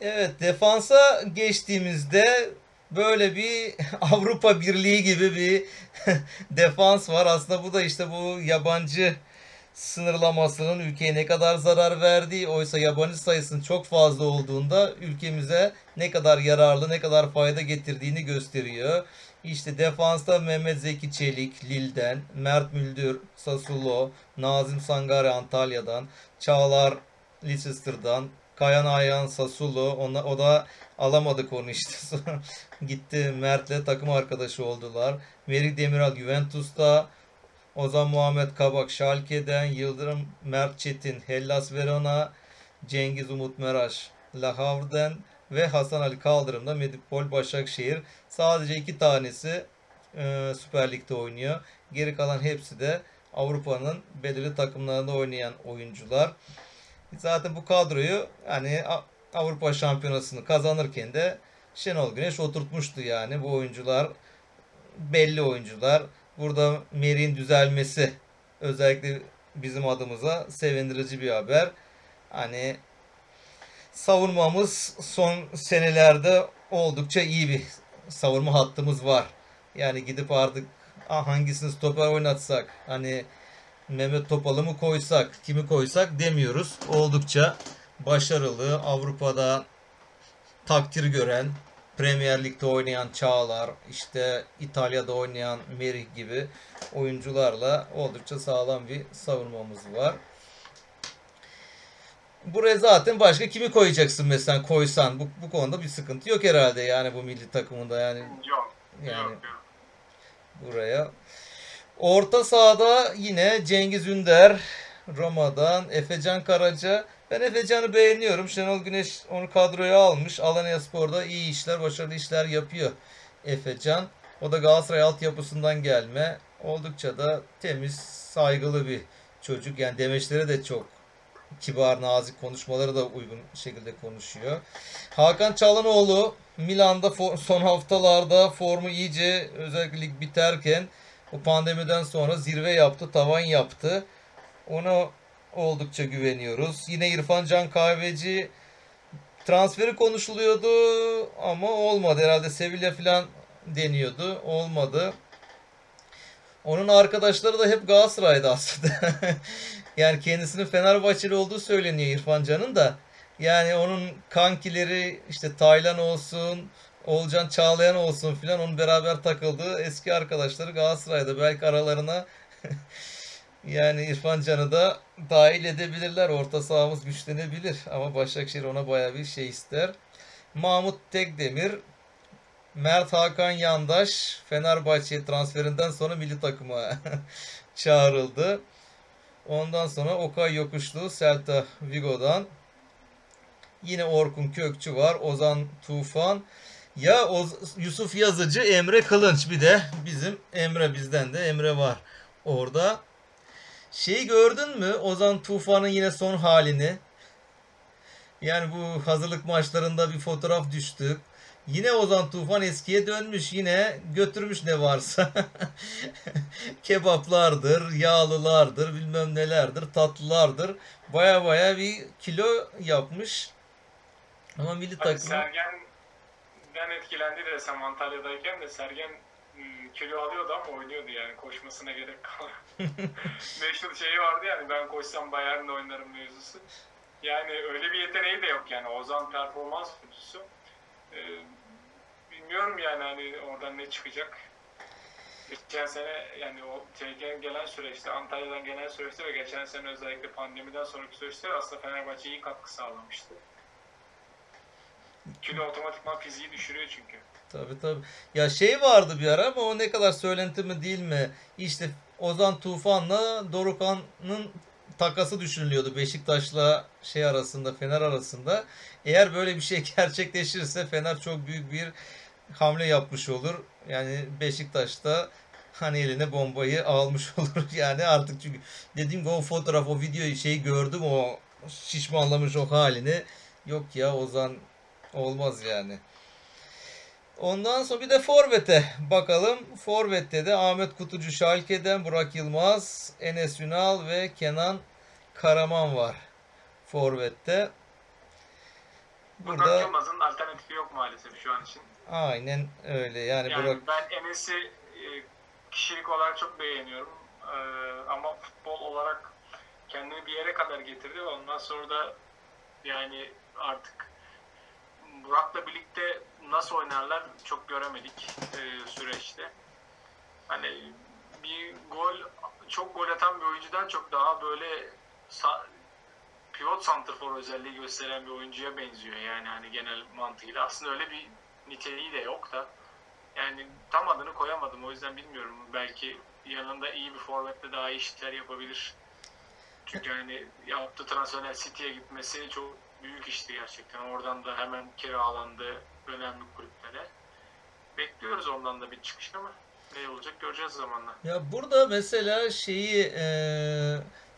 Evet defansa geçtiğimizde böyle bir Avrupa Birliği gibi bir defans var. Aslında bu da işte bu yabancı sınırlamasının ülkeye ne kadar zarar verdiği oysa yabancı sayısının çok fazla olduğunda ülkemize ne kadar yararlı ne kadar fayda getirdiğini gösteriyor. İşte defansta Mehmet Zeki Çelik Lille'den, Mert Müldür Sassuolo, Nazım Sangare Antalya'dan, Çağlar Leicester'dan, Kayan Ayhan Sassuolo ona, o da alamadık onu işte. Gitti Mert'le takım arkadaşı oldular. Merih Demiral Juventus'ta, Ozan Muhammed Kabak Schalke'den, Yıldırım Mert Çetin Hellas Verona, Cengiz Umut Meraş La Havre'den ve Hasan Ali Kaldırım'da Medipol Başakşehir. Sadece iki tanesi e, Süper Lig'de oynuyor. Geri kalan hepsi de Avrupa'nın belirli takımlarında oynayan oyuncular. Zaten bu kadroyu A- Avrupa Şampiyonası'nı kazanırken de Şenol Güneş oturtmuştu yani bu oyuncular belli oyuncular. Burada Merih'in düzelmesi özellikle bizim adımıza sevindirici bir haber. Hani savunmamız son senelerde oldukça iyi bir savunma hattımız var. Yani gidip artık hangisini stoper oynatsak hani Mehmet Topal'ı mı koysak kimi koysak demiyoruz. Oldukça başarılı Avrupa'da takdir gören Premier Lig'de oynayan Çağlar, işte İtalya'da oynayan Merih gibi oyuncularla oldukça sağlam bir savunmamız var. Buraya zaten başka kimi koyacaksın mesela koysan bu, bu konuda bir sıkıntı yok herhalde yani bu milli takımında yani Yok. yani Yok yok. buraya. Orta sahada yine Cengiz Ünder, Roma'dan Efecan Karaca. Ben Efecan'ı beğeniyorum. Şenol Güneş onu kadroya almış. Alanya Spor'da iyi işler, başarılı işler yapıyor Efecan. O da Galatasaray altyapısından gelme. Oldukça da temiz, saygılı bir çocuk. Yani demeçleri de çok kibar, nazik konuşmaları da uygun şekilde konuşuyor. Hakan Çalhanoğlu Milan'da for- son haftalarda formu iyice özellikle lig biterken o pandemiden sonra zirve yaptı, tavan yaptı. Ona oldukça güveniyoruz. Yine İrfan Can Kahveci transferi konuşuluyordu ama olmadı. Herhalde Sevilla falan deniyordu. Olmadı. Onun arkadaşları da hep Galatasaray'da aslında. yani kendisinin Fenerbahçeli olduğu söyleniyor İrfan Can'ın da. Yani onun kankileri işte Taylan olsun, Olcan Çağlayan olsun filan onun beraber takıldığı eski arkadaşları Galatasaray'da. Belki aralarına yani İrfan Can'ı da dahil edebilirler. Orta sahamız güçlenebilir. Ama Başakşehir ona baya bir şey ister. Mahmut Tekdemir, Mert Hakan Yandaş Fenerbahçe transferinden sonra milli takıma çağrıldı. Ondan sonra Okay Yokuşlu Celta Vigo'dan. Yine Orkun Kökçü var. Ozan Tufan. Ya Oz- Yusuf Yazıcı, Emre Kılınç bir de bizim Emre bizden de Emre var orada. Şeyi gördün mü? Ozan Tufan'ın yine son halini. Yani bu hazırlık maçlarında bir fotoğraf düştü. Yine Ozan Tufan eskiye dönmüş. Yine götürmüş ne varsa. Kebaplardır, yağlılardır, bilmem nelerdir, tatlılardır. Baya baya bir kilo yapmış. Ama milli Hani takımı Sergen'den etkilendi desem Antalya'dayken de Sergen hmm, kilo alıyordu ama oynuyordu yani koşmasına gerek kalmadı. Meşhur şeyi vardı yani ben koşsam Bayern'de oynarım mevzusu. Yani öyle bir yeteneği de yok yani Ozan performans oyuncusu. Ee, bilmiyorum yani hani oradan ne çıkacak. Geçen sene yani o şeyden gelen süreçte, Antalya'dan gelen süreçte ve geçen sene özellikle pandemiden sonraki süreçte aslında Fenerbahçe iyi katkı sağlamıştı. Kilo otomatikman fiziği düşürüyor çünkü. Tabii tabii. Ya şey vardı bir ara ama o ne kadar söylenti mi değil mi? İşte Ozan Tufan'la Dorukan'ın takası düşünülüyordu Beşiktaş'la şey arasında, Fener arasında. Eğer böyle bir şey gerçekleşirse Fener çok büyük bir hamle yapmış olur. Yani Beşiktaş'ta hani eline bombayı almış olur. Yani artık çünkü dediğim gibi o fotoğraf, o videoyu şey gördüm o şişmanlamış o halini. Yok ya Ozan olmaz yani. Ondan sonra bir de Forvet'e bakalım. Forvet'te de Ahmet Kutucu Şalke'den Burak Yılmaz, Enes Ünal ve Kenan Karaman var. Forvet'te. Burak Burada Yılmaz'ın alternatifi yok maalesef şu an için. aynen öyle. Yani, Yani Burak ben Enes'i e, kişilik olarak çok beğeniyorum. E, ama futbol olarak kendini bir yere kadar getirdi ve ondan sonra da yani artık Burak'la birlikte nasıl oynarlar çok göremedik e, süreçte. Hani bir gol çok gol atan bir oyuncudan çok daha böyle sa- pivot santrfor özelliği gösteren bir oyuncuya benziyor yani hani genel mantığıyla. Aslında öyle bir niteliği de yok da yani tam adını koyamadım o yüzden bilmiyorum. Belki yanında iyi bir forvetle daha iyi işler yapabilir. Çünkü hani yaptığı transferler City'ye gitmesi çok büyük işti gerçekten. Oradan da hemen kiralandı önemli kulüplere. Bekliyoruz ondan da bir çıkış ama ne olacak göreceğiz zamanla. Ya burada mesela şeyi e,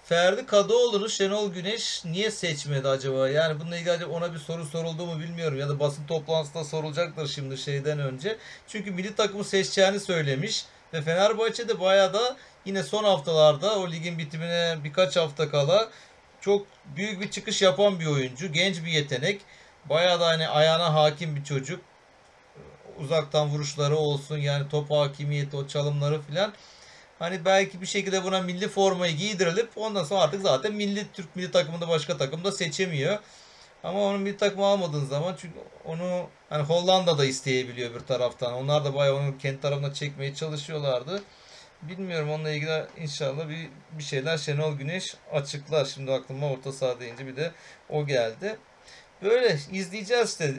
Ferdi Kadıoğlu'nu Şenol Güneş niye seçmedi acaba? Yani bununla ilgili ona bir soru soruldu mu bilmiyorum. Ya da basın toplantısında sorulacaktır şimdi şeyden önce. Çünkü milli takımı seçeceğini söylemiş. Ve Fenerbahçe'de bayağı da yine son haftalarda o ligin bitimine birkaç hafta kala çok büyük bir çıkış yapan bir oyuncu. Genç bir yetenek. Bayağı da hani ayağına hakim bir çocuk. Uzaktan vuruşları olsun yani top hakimiyeti o çalımları filan. Hani belki bir şekilde buna milli formayı giydirilip ondan sonra artık zaten milli Türk milli takımında başka takımda seçemiyor. Ama onu milli takıma almadığın zaman çünkü onu hani Hollanda da isteyebiliyor bir taraftan. Onlar da bayağı onu kendi tarafına çekmeye çalışıyorlardı. Bilmiyorum onunla ilgili inşallah bir, bir şeyler Şenol Güneş açıklar. Şimdi aklıma orta saha deyince bir de o geldi. Böyle izleyeceğiz işte.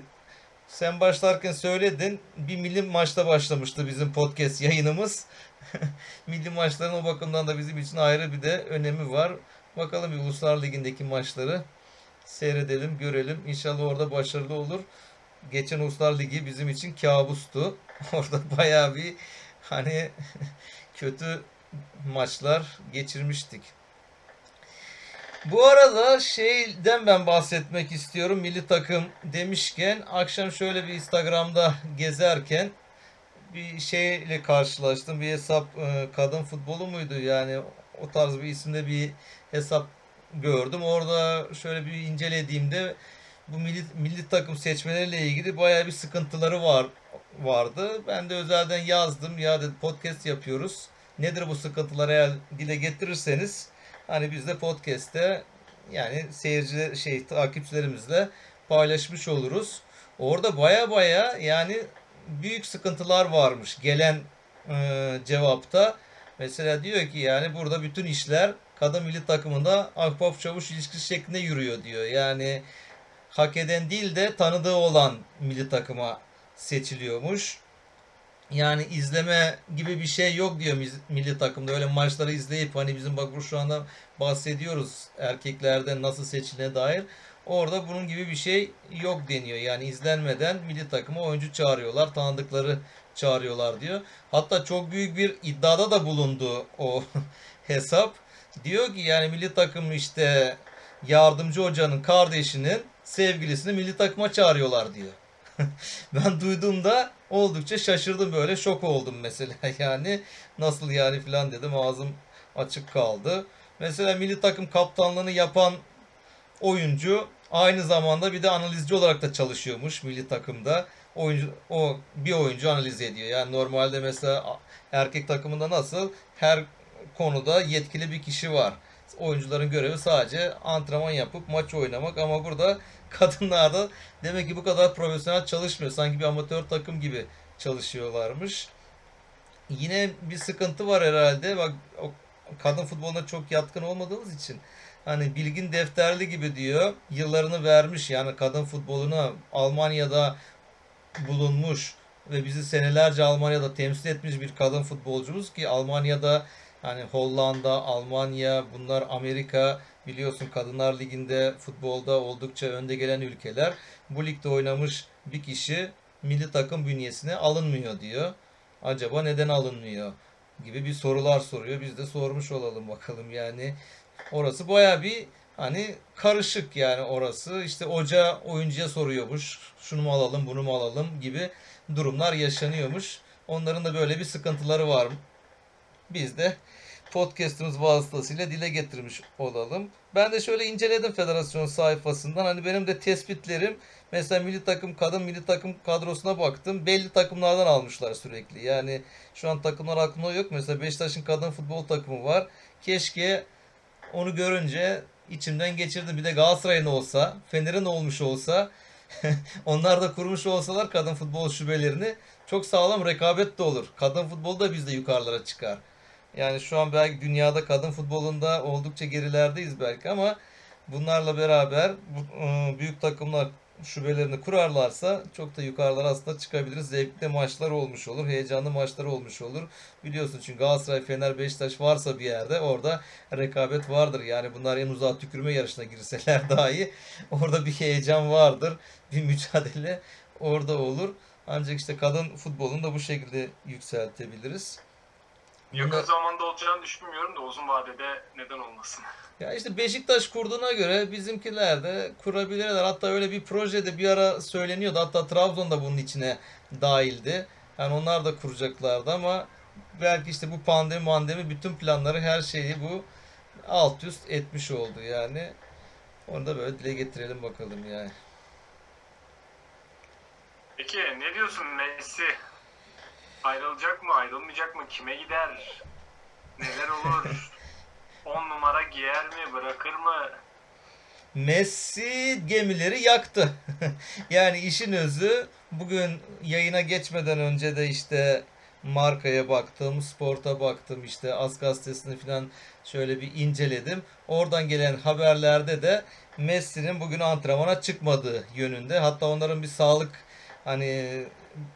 Sen başlarken söyledin. Bir milli maçta başlamıştı bizim podcast yayınımız. milli maçların o bakımdan da bizim için ayrı bir de önemi var. Bakalım bir Uluslar Ligi'ndeki maçları seyredelim, görelim. İnşallah orada başarılı olur. Geçen Uluslar Ligi bizim için kabustu. Orada bayağı bir hani kötü maçlar geçirmiştik. Bu arada şeyden ben bahsetmek istiyorum. Milli takım demişken akşam şöyle bir Instagram'da gezerken bir şeyle karşılaştım. Bir hesap e, kadın futbolu muydu? Yani o tarz bir isimde bir hesap gördüm. Orada şöyle bir incelediğimde bu milli, milli takım seçmeleriyle ilgili bayağı bir sıkıntıları var vardı. Ben de özelden yazdım. Ya dedi podcast yapıyoruz. Nedir bu sıkıntıları eğer dile getirirseniz hani biz de podcast'te yani seyirci şey takipçilerimizle paylaşmış oluruz. Orada baya baya yani büyük sıkıntılar varmış gelen e, cevapta. Mesela diyor ki yani burada bütün işler kadın milli takımında ahbap çavuş ilişkisi şeklinde yürüyor diyor. Yani hak eden değil de tanıdığı olan milli takıma seçiliyormuş. Yani izleme gibi bir şey yok diyor milli takımda. Öyle maçları izleyip hani bizim bak şu anda bahsediyoruz erkeklerden nasıl seçilene dair. Orada bunun gibi bir şey yok deniyor. Yani izlenmeden milli takıma oyuncu çağırıyorlar. Tanıdıkları çağırıyorlar diyor. Hatta çok büyük bir iddiada da bulundu o hesap. Diyor ki yani milli takım işte yardımcı hocanın kardeşinin sevgilisini milli takıma çağırıyorlar diyor. ben duyduğumda oldukça şaşırdım böyle şok oldum mesela yani nasıl yani filan dedim ağzım açık kaldı. Mesela milli takım kaptanlığını yapan oyuncu aynı zamanda bir de analizci olarak da çalışıyormuş milli takımda. Oyuncu o bir oyuncu analiz ediyor. Yani normalde mesela erkek takımında nasıl her konuda yetkili bir kişi var. Oyuncuların görevi sadece antrenman yapıp maç oynamak ama burada kadınlarda demek ki bu kadar profesyonel çalışmıyor. Sanki bir amatör takım gibi çalışıyorlarmış. Yine bir sıkıntı var herhalde. Bak kadın futboluna çok yatkın olmadığımız için hani bilgin defterli gibi diyor. Yıllarını vermiş yani kadın futboluna Almanya'da bulunmuş ve bizi senelerce Almanya'da temsil etmiş bir kadın futbolcumuz ki Almanya'da hani Hollanda, Almanya, bunlar Amerika biliyorsun Kadınlar Ligi'nde futbolda oldukça önde gelen ülkeler. Bu ligde oynamış bir kişi milli takım bünyesine alınmıyor diyor. Acaba neden alınmıyor gibi bir sorular soruyor. Biz de sormuş olalım bakalım yani. Orası baya bir hani karışık yani orası. İşte hoca oyuncuya soruyormuş. Şunu mu alalım bunu mu alalım gibi durumlar yaşanıyormuş. Onların da böyle bir sıkıntıları var. Biz de podcast'ımız vasıtasıyla dile getirmiş olalım. Ben de şöyle inceledim federasyon sayfasından. Hani benim de tespitlerim mesela milli takım kadın milli takım kadrosuna baktım. Belli takımlardan almışlar sürekli. Yani şu an takımlar aklımda yok. Mesela Beşiktaş'ın kadın futbol takımı var. Keşke onu görünce içimden geçirdim. Bir de Galatasaray'ın olsa, Fener'in olmuş olsa onlar da kurmuş olsalar kadın futbol şubelerini çok sağlam rekabet de olur. Kadın futbol da bizde yukarılara çıkar. Yani şu an belki dünyada kadın futbolunda oldukça gerilerdeyiz belki ama bunlarla beraber ıı, büyük takımlar şubelerini kurarlarsa çok da yukarılara aslında çıkabiliriz. Zevkli maçlar olmuş olur. Heyecanlı maçlar olmuş olur. Biliyorsun çünkü Galatasaray, Fener, Beşiktaş varsa bir yerde orada rekabet vardır. Yani bunlar en uzağa tükürme yarışına girseler dahi orada bir heyecan vardır. Bir mücadele orada olur. Ancak işte kadın futbolunu da bu şekilde yükseltebiliriz. Yakın Bunda- zamanda olacağını düşünmüyorum da uzun vadede neden olmasın. Ya işte Beşiktaş kurduğuna göre bizimkiler de kurabilirler. Hatta öyle bir projede bir ara söyleniyordu. Hatta Trabzon da bunun içine dahildi. Yani onlar da kuracaklardı ama belki işte bu pandemi mandemi bütün planları her şeyi bu alt üst etmiş oldu yani. Onu da böyle dile getirelim bakalım yani. Peki ne diyorsun Messi? Ayrılacak mı, ayrılmayacak mı? Kime gider? Neler olur? 10 numara giyer mi, bırakır mı? Messi gemileri yaktı. yani işin özü bugün yayına geçmeden önce de işte markaya baktım, sporta baktım işte Az gazetesini falan şöyle bir inceledim. Oradan gelen haberlerde de Messi'nin bugün antrenmana çıkmadığı yönünde. Hatta onların bir sağlık hani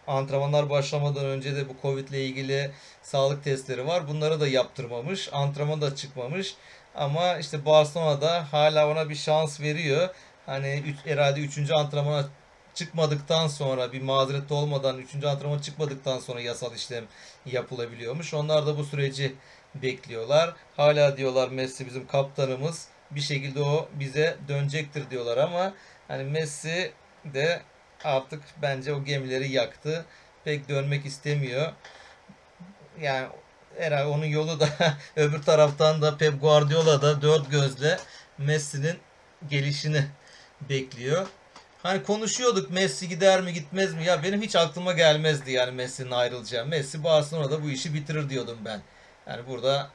antrenmanlar başlamadan önce de bu Covid ile ilgili sağlık testleri var. Bunları da yaptırmamış. Antrenmana da çıkmamış. Ama işte Barcelona'da hala ona bir şans veriyor. Hani üç, herhalde 3. antrenmana çıkmadıktan sonra bir mazeret olmadan 3. antrenmana çıkmadıktan sonra yasal işlem yapılabiliyormuş. Onlar da bu süreci bekliyorlar. Hala diyorlar Messi bizim kaptanımız. Bir şekilde o bize dönecektir diyorlar ama hani Messi de artık bence o gemileri yaktı. Pek dönmek istemiyor. Yani herhalde onun yolu da öbür taraftan da Pep Guardiola da dört gözle Messi'nin gelişini bekliyor. Hani konuşuyorduk Messi gider mi gitmez mi? Ya benim hiç aklıma gelmezdi yani Messi'nin ayrılacağı. Messi Barcelona'da bu işi bitirir diyordum ben. Yani burada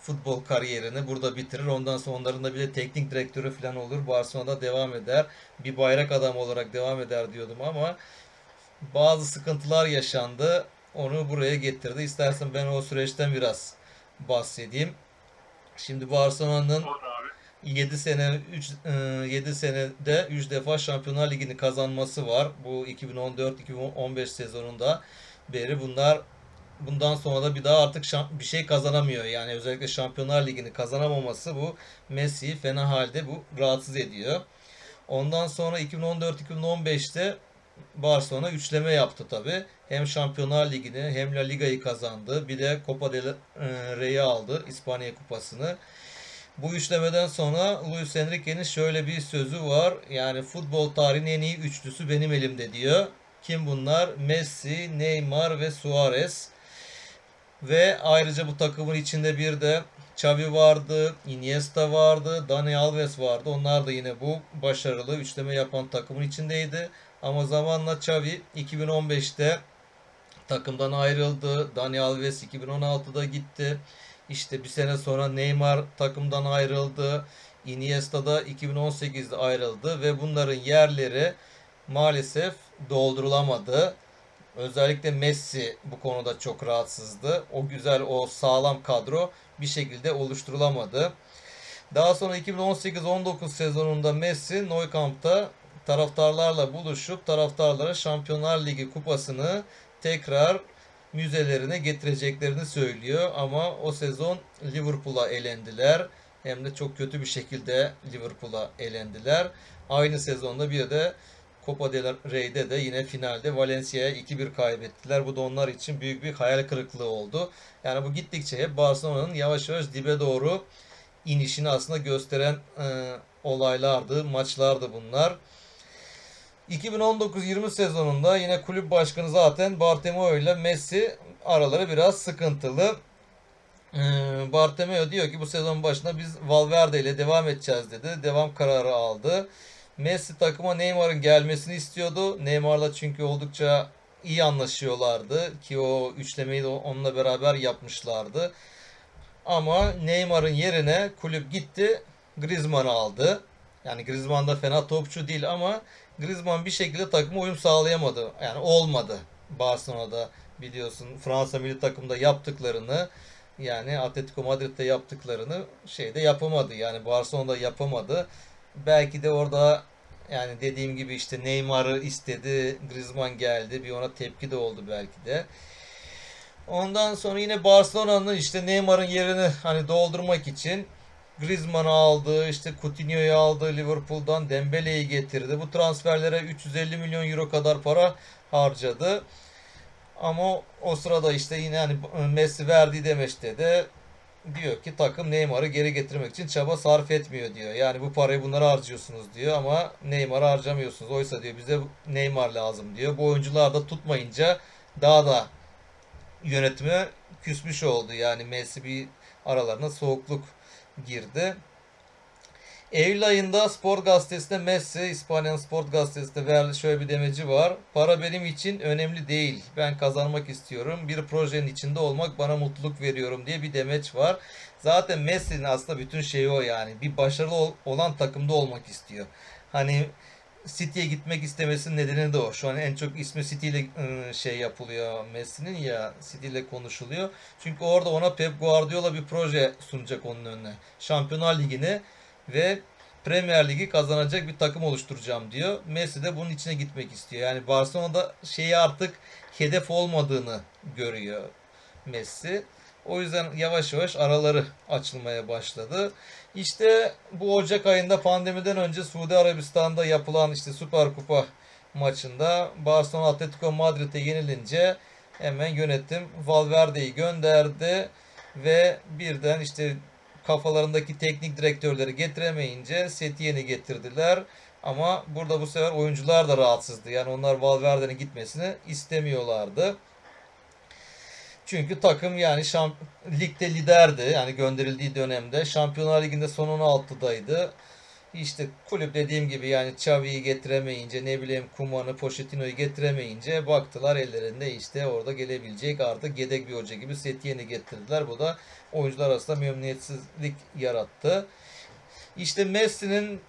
futbol kariyerini burada bitirir. Ondan sonra onların da bir de teknik direktörü falan olur. Barcelona'da devam eder. Bir bayrak adam olarak devam eder diyordum ama bazı sıkıntılar yaşandı. Onu buraya getirdi. İstersen ben o süreçten biraz bahsedeyim. Şimdi Barcelona'nın Olur abi. 7 sene 3 7 senede 3 defa Şampiyonlar Ligi'ni kazanması var. Bu 2014-2015 sezonunda beri bunlar bundan sonra da bir daha artık bir şey kazanamıyor. Yani özellikle Şampiyonlar Ligi'ni kazanamaması bu Messi'yi fena halde bu rahatsız ediyor. Ondan sonra 2014-2015'te Barcelona üçleme yaptı tabi. Hem Şampiyonlar Ligi'ni hem La Liga'yı kazandı. Bir de Copa del Rey'i aldı. İspanya Kupası'nı. Bu üçlemeden sonra Luis Enrique'nin şöyle bir sözü var. Yani futbol tarihinin en iyi üçlüsü benim elimde diyor. Kim bunlar? Messi, Neymar ve Suarez. Ve ayrıca bu takımın içinde bir de Xavi vardı, Iniesta vardı, Dani Alves vardı. Onlar da yine bu başarılı üçleme yapan takımın içindeydi. Ama zamanla Xavi 2015'te takımdan ayrıldı. Dani Alves 2016'da gitti. İşte bir sene sonra Neymar takımdan ayrıldı. Iniesta da 2018'de ayrıldı ve bunların yerleri maalesef doldurulamadı. Özellikle Messi bu konuda çok rahatsızdı. O güzel, o sağlam kadro bir şekilde oluşturulamadı. Daha sonra 2018-19 sezonunda Messi Nou Camp'ta taraftarlarla buluşup taraftarlara Şampiyonlar Ligi kupasını tekrar müzelerine getireceklerini söylüyor ama o sezon Liverpool'a elendiler. Hem de çok kötü bir şekilde Liverpool'a elendiler. Aynı sezonda bir de Copa del Rey'de de yine finalde Valencia'ya 2-1 kaybettiler. Bu da onlar için büyük bir hayal kırıklığı oldu. Yani bu gittikçe hep Barcelona'nın yavaş yavaş dibe doğru inişini aslında gösteren e, olaylardı, maçlardı bunlar. 2019-20 sezonunda yine kulüp başkanı zaten Bartomeu ile Messi araları biraz sıkıntılı. Ee, Bartomeu diyor ki bu sezon başında biz Valverde ile devam edeceğiz dedi. Devam kararı aldı. Messi takıma Neymar'ın gelmesini istiyordu. Neymar'la çünkü oldukça iyi anlaşıyorlardı ki o üçlemeyi de onunla beraber yapmışlardı. Ama Neymar'ın yerine kulüp gitti Griezmann'ı aldı. Yani Griezmann da fena topçu değil ama Griezmann bir şekilde takıma uyum sağlayamadı. Yani olmadı. Barcelona'da biliyorsun Fransa milli takımda yaptıklarını yani Atletico Madrid'de yaptıklarını şeyde yapamadı. Yani Barcelona'da yapamadı. Belki de orada yani dediğim gibi işte Neymar'ı istedi, Griezmann geldi. Bir ona tepki de oldu belki de. Ondan sonra yine Barcelona'nın işte Neymar'ın yerini hani doldurmak için Griezmann'ı aldı, işte Coutinho'yu aldı Liverpool'dan, Dembele'yi getirdi. Bu transferlere 350 milyon euro kadar para harcadı. Ama o, sırada işte yine hani Messi verdiği demeçte de diyor ki takım Neymar'ı geri getirmek için çaba sarf etmiyor diyor. Yani bu parayı bunlara harcıyorsunuz diyor ama Neymar'ı harcamıyorsunuz. Oysa diyor bize Neymar lazım diyor. Bu oyuncular da tutmayınca daha da yönetime küsmüş oldu. Yani Messi bir aralarına soğukluk girdi. Eylül ayında Spor Gazetesi'nde Messi, İspanya'nın Spor Gazetesi'nde verdi şöyle bir demeci var. Para benim için önemli değil. Ben kazanmak istiyorum. Bir projenin içinde olmak bana mutluluk veriyorum diye bir demeç var. Zaten Messi'nin aslında bütün şeyi o yani. Bir başarılı olan takımda olmak istiyor. Hani City'ye gitmek istemesinin nedeni de o. Şu an en çok ismi City ile şey yapılıyor Messi'nin ya City ile konuşuluyor. Çünkü orada ona Pep Guardiola bir proje sunacak onun önüne. Şampiyonlar Ligi'ni ve Premier Ligi kazanacak bir takım oluşturacağım diyor. Messi de bunun içine gitmek istiyor. Yani Barcelona'da şeyi artık hedef olmadığını görüyor Messi. O yüzden yavaş yavaş araları açılmaya başladı. İşte bu Ocak ayında pandemiden önce Suudi Arabistan'da yapılan işte Süper Kupa maçında Barcelona Atletico Madrid'e yenilince hemen yönetim Valverde'yi gönderdi ve birden işte kafalarındaki teknik direktörleri getiremeyince Setyen'i getirdiler. Ama burada bu sefer oyuncular da rahatsızdı. Yani onlar Valverde'nin gitmesini istemiyorlardı. Çünkü takım yani şamp ligde liderdi. Yani gönderildiği dönemde. Şampiyonlar Ligi'nde son 16'daydı. İşte kulüp dediğim gibi yani Xavi'yi getiremeyince ne bileyim Kuman'ı, Pochettino'yu getiremeyince baktılar ellerinde işte orada gelebilecek artık yedek bir hoca gibi Setyen'i getirdiler. Bu da oyuncular arasında memnuniyetsizlik yarattı. İşte Messi'nin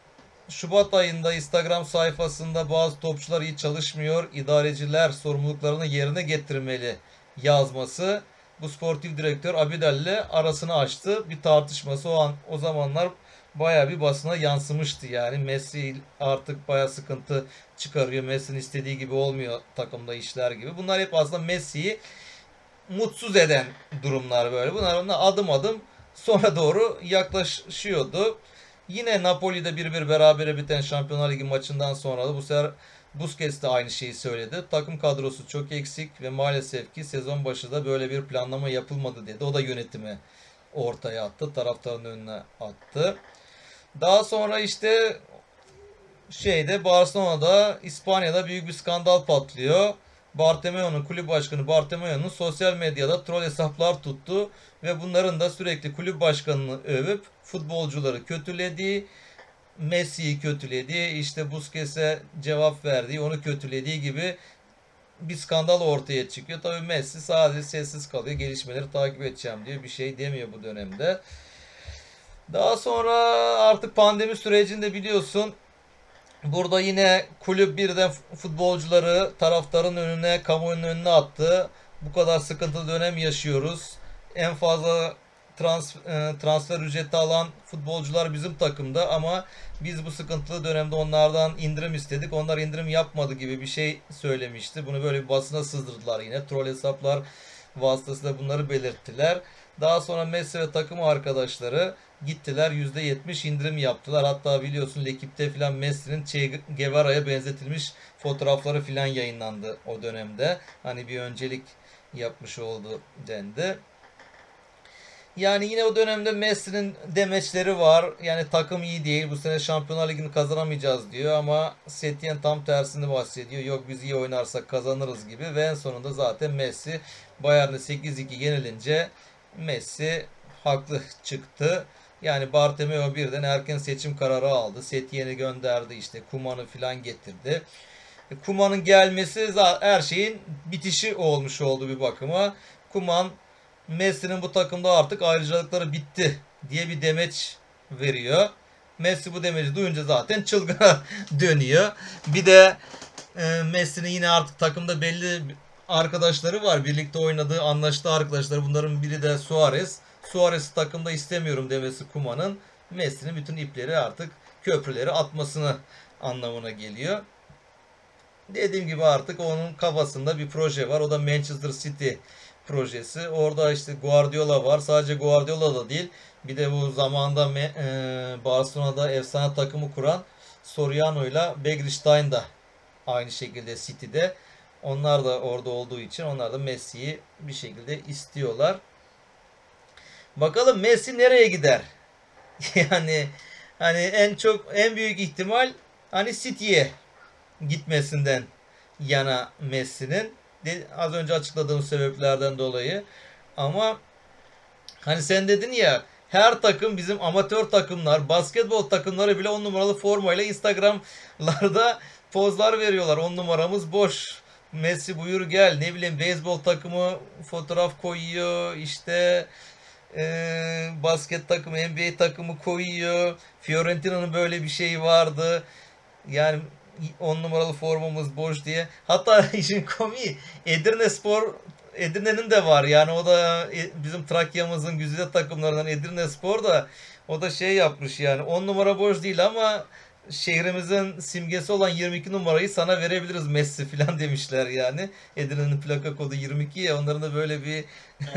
Şubat ayında Instagram sayfasında bazı topçular iyi çalışmıyor, idareciler sorumluluklarını yerine getirmeli yazması bu sportif direktör Abidal ile arasını açtı. Bir tartışması o an o zamanlar baya bir basına yansımıştı yani. Messi artık baya sıkıntı çıkarıyor. Messi'nin istediği gibi olmuyor takımda işler gibi. Bunlar hep aslında Messi'yi mutsuz eden durumlar böyle. Bunlar ona adım adım sonra doğru yaklaşıyordu. Yine Napoli'de 1-1 berabere biten Şampiyonlar Ligi maçından sonra da bu sefer Busquets de aynı şeyi söyledi. Takım kadrosu çok eksik ve maalesef ki sezon başı da böyle bir planlama yapılmadı dedi. O da yönetimi ortaya attı. Taraftarın önüne attı. Daha sonra işte şeyde Barcelona'da İspanya'da büyük bir skandal patlıyor. Bartomeu'nun kulüp başkanı Bartomeu'nun sosyal medyada troll hesaplar tuttu ve bunların da sürekli kulüp başkanını övüp futbolcuları kötülediği, Messi'yi kötülediği, işte Busquets'e cevap verdiği, onu kötülediği gibi bir skandal ortaya çıkıyor. Tabii Messi sadece sessiz kalıyor. Gelişmeleri takip edeceğim diyor. Bir şey demiyor bu dönemde. Daha sonra artık pandemi sürecinde biliyorsun burada yine kulüp birden futbolcuları taraftarın önüne, kamuoyunun önüne attı. Bu kadar sıkıntılı dönem yaşıyoruz. En fazla trans, e, transfer ücreti alan futbolcular bizim takımda ama biz bu sıkıntılı dönemde onlardan indirim istedik. Onlar indirim yapmadı gibi bir şey söylemişti. Bunu böyle bir basına sızdırdılar yine. Troll hesaplar vasıtasıyla bunları belirttiler. Daha sonra Messi ve takım arkadaşları gittiler %70 indirim yaptılar. Hatta biliyorsun Lekip'te filan Messi'nin Che Guevara'ya benzetilmiş fotoğrafları filan yayınlandı o dönemde. Hani bir öncelik yapmış oldu dendi. Yani yine o dönemde Messi'nin demeçleri var. Yani takım iyi değil. Bu sene Şampiyonlar Ligi'ni kazanamayacağız diyor ama Setien tam tersini bahsediyor. Yok biz iyi oynarsak kazanırız gibi ve en sonunda zaten Messi Bayern'e 8-2 yenilince Messi haklı çıktı. Yani Bartomeu birden erken seçim kararı aldı. Setien'i gönderdi işte Kuman'ı filan getirdi. E, Kuman'ın gelmesi her şeyin bitişi olmuş oldu bir bakıma. Kuman Messi'nin bu takımda artık ayrıcalıkları bitti diye bir demeç veriyor. Messi bu demeci duyunca zaten çılgına dönüyor. Bir de e, Messi'nin yine artık takımda belli arkadaşları var. Birlikte oynadığı anlaştığı arkadaşları. Bunların biri de Suarez. Suarez'i takımda istemiyorum demesi Kuma'nın Messi'nin bütün ipleri artık köprüleri atmasını anlamına geliyor. Dediğim gibi artık onun kafasında bir proje var. O da Manchester City projesi. Orada işte Guardiola var. Sadece Guardiola da değil. Bir de bu zamanda e, Barcelona'da efsane takımı kuran Soriano ile Begrishstein da aynı şekilde City'de. Onlar da orada olduğu için onlar da Messi'yi bir şekilde istiyorlar. Bakalım Messi nereye gider? yani hani en çok en büyük ihtimal hani City'ye gitmesinden yana Messi'nin az önce açıkladığım sebeplerden dolayı ama hani sen dedin ya her takım bizim amatör takımlar, basketbol takımları bile on numaralı formayla Instagram'larda pozlar veriyorlar. On numaramız boş. Messi buyur gel. Ne bileyim beyzbol takımı fotoğraf koyuyor. İşte e, basket takımı, NBA takımı koyuyor. Fiorentina'nın böyle bir şeyi vardı. Yani 10 numaralı formamız boş diye. Hatta işin komiği Edirne Spor Edirne'nin de var. Yani o da e, bizim Trakya'mızın güzide takımlarından Edirne Spor da o da şey yapmış yani 10 numara boş değil ama şehrimizin simgesi olan 22 numarayı sana verebiliriz Messi falan demişler yani. Edirne'nin plaka kodu 22 ya onların da böyle bir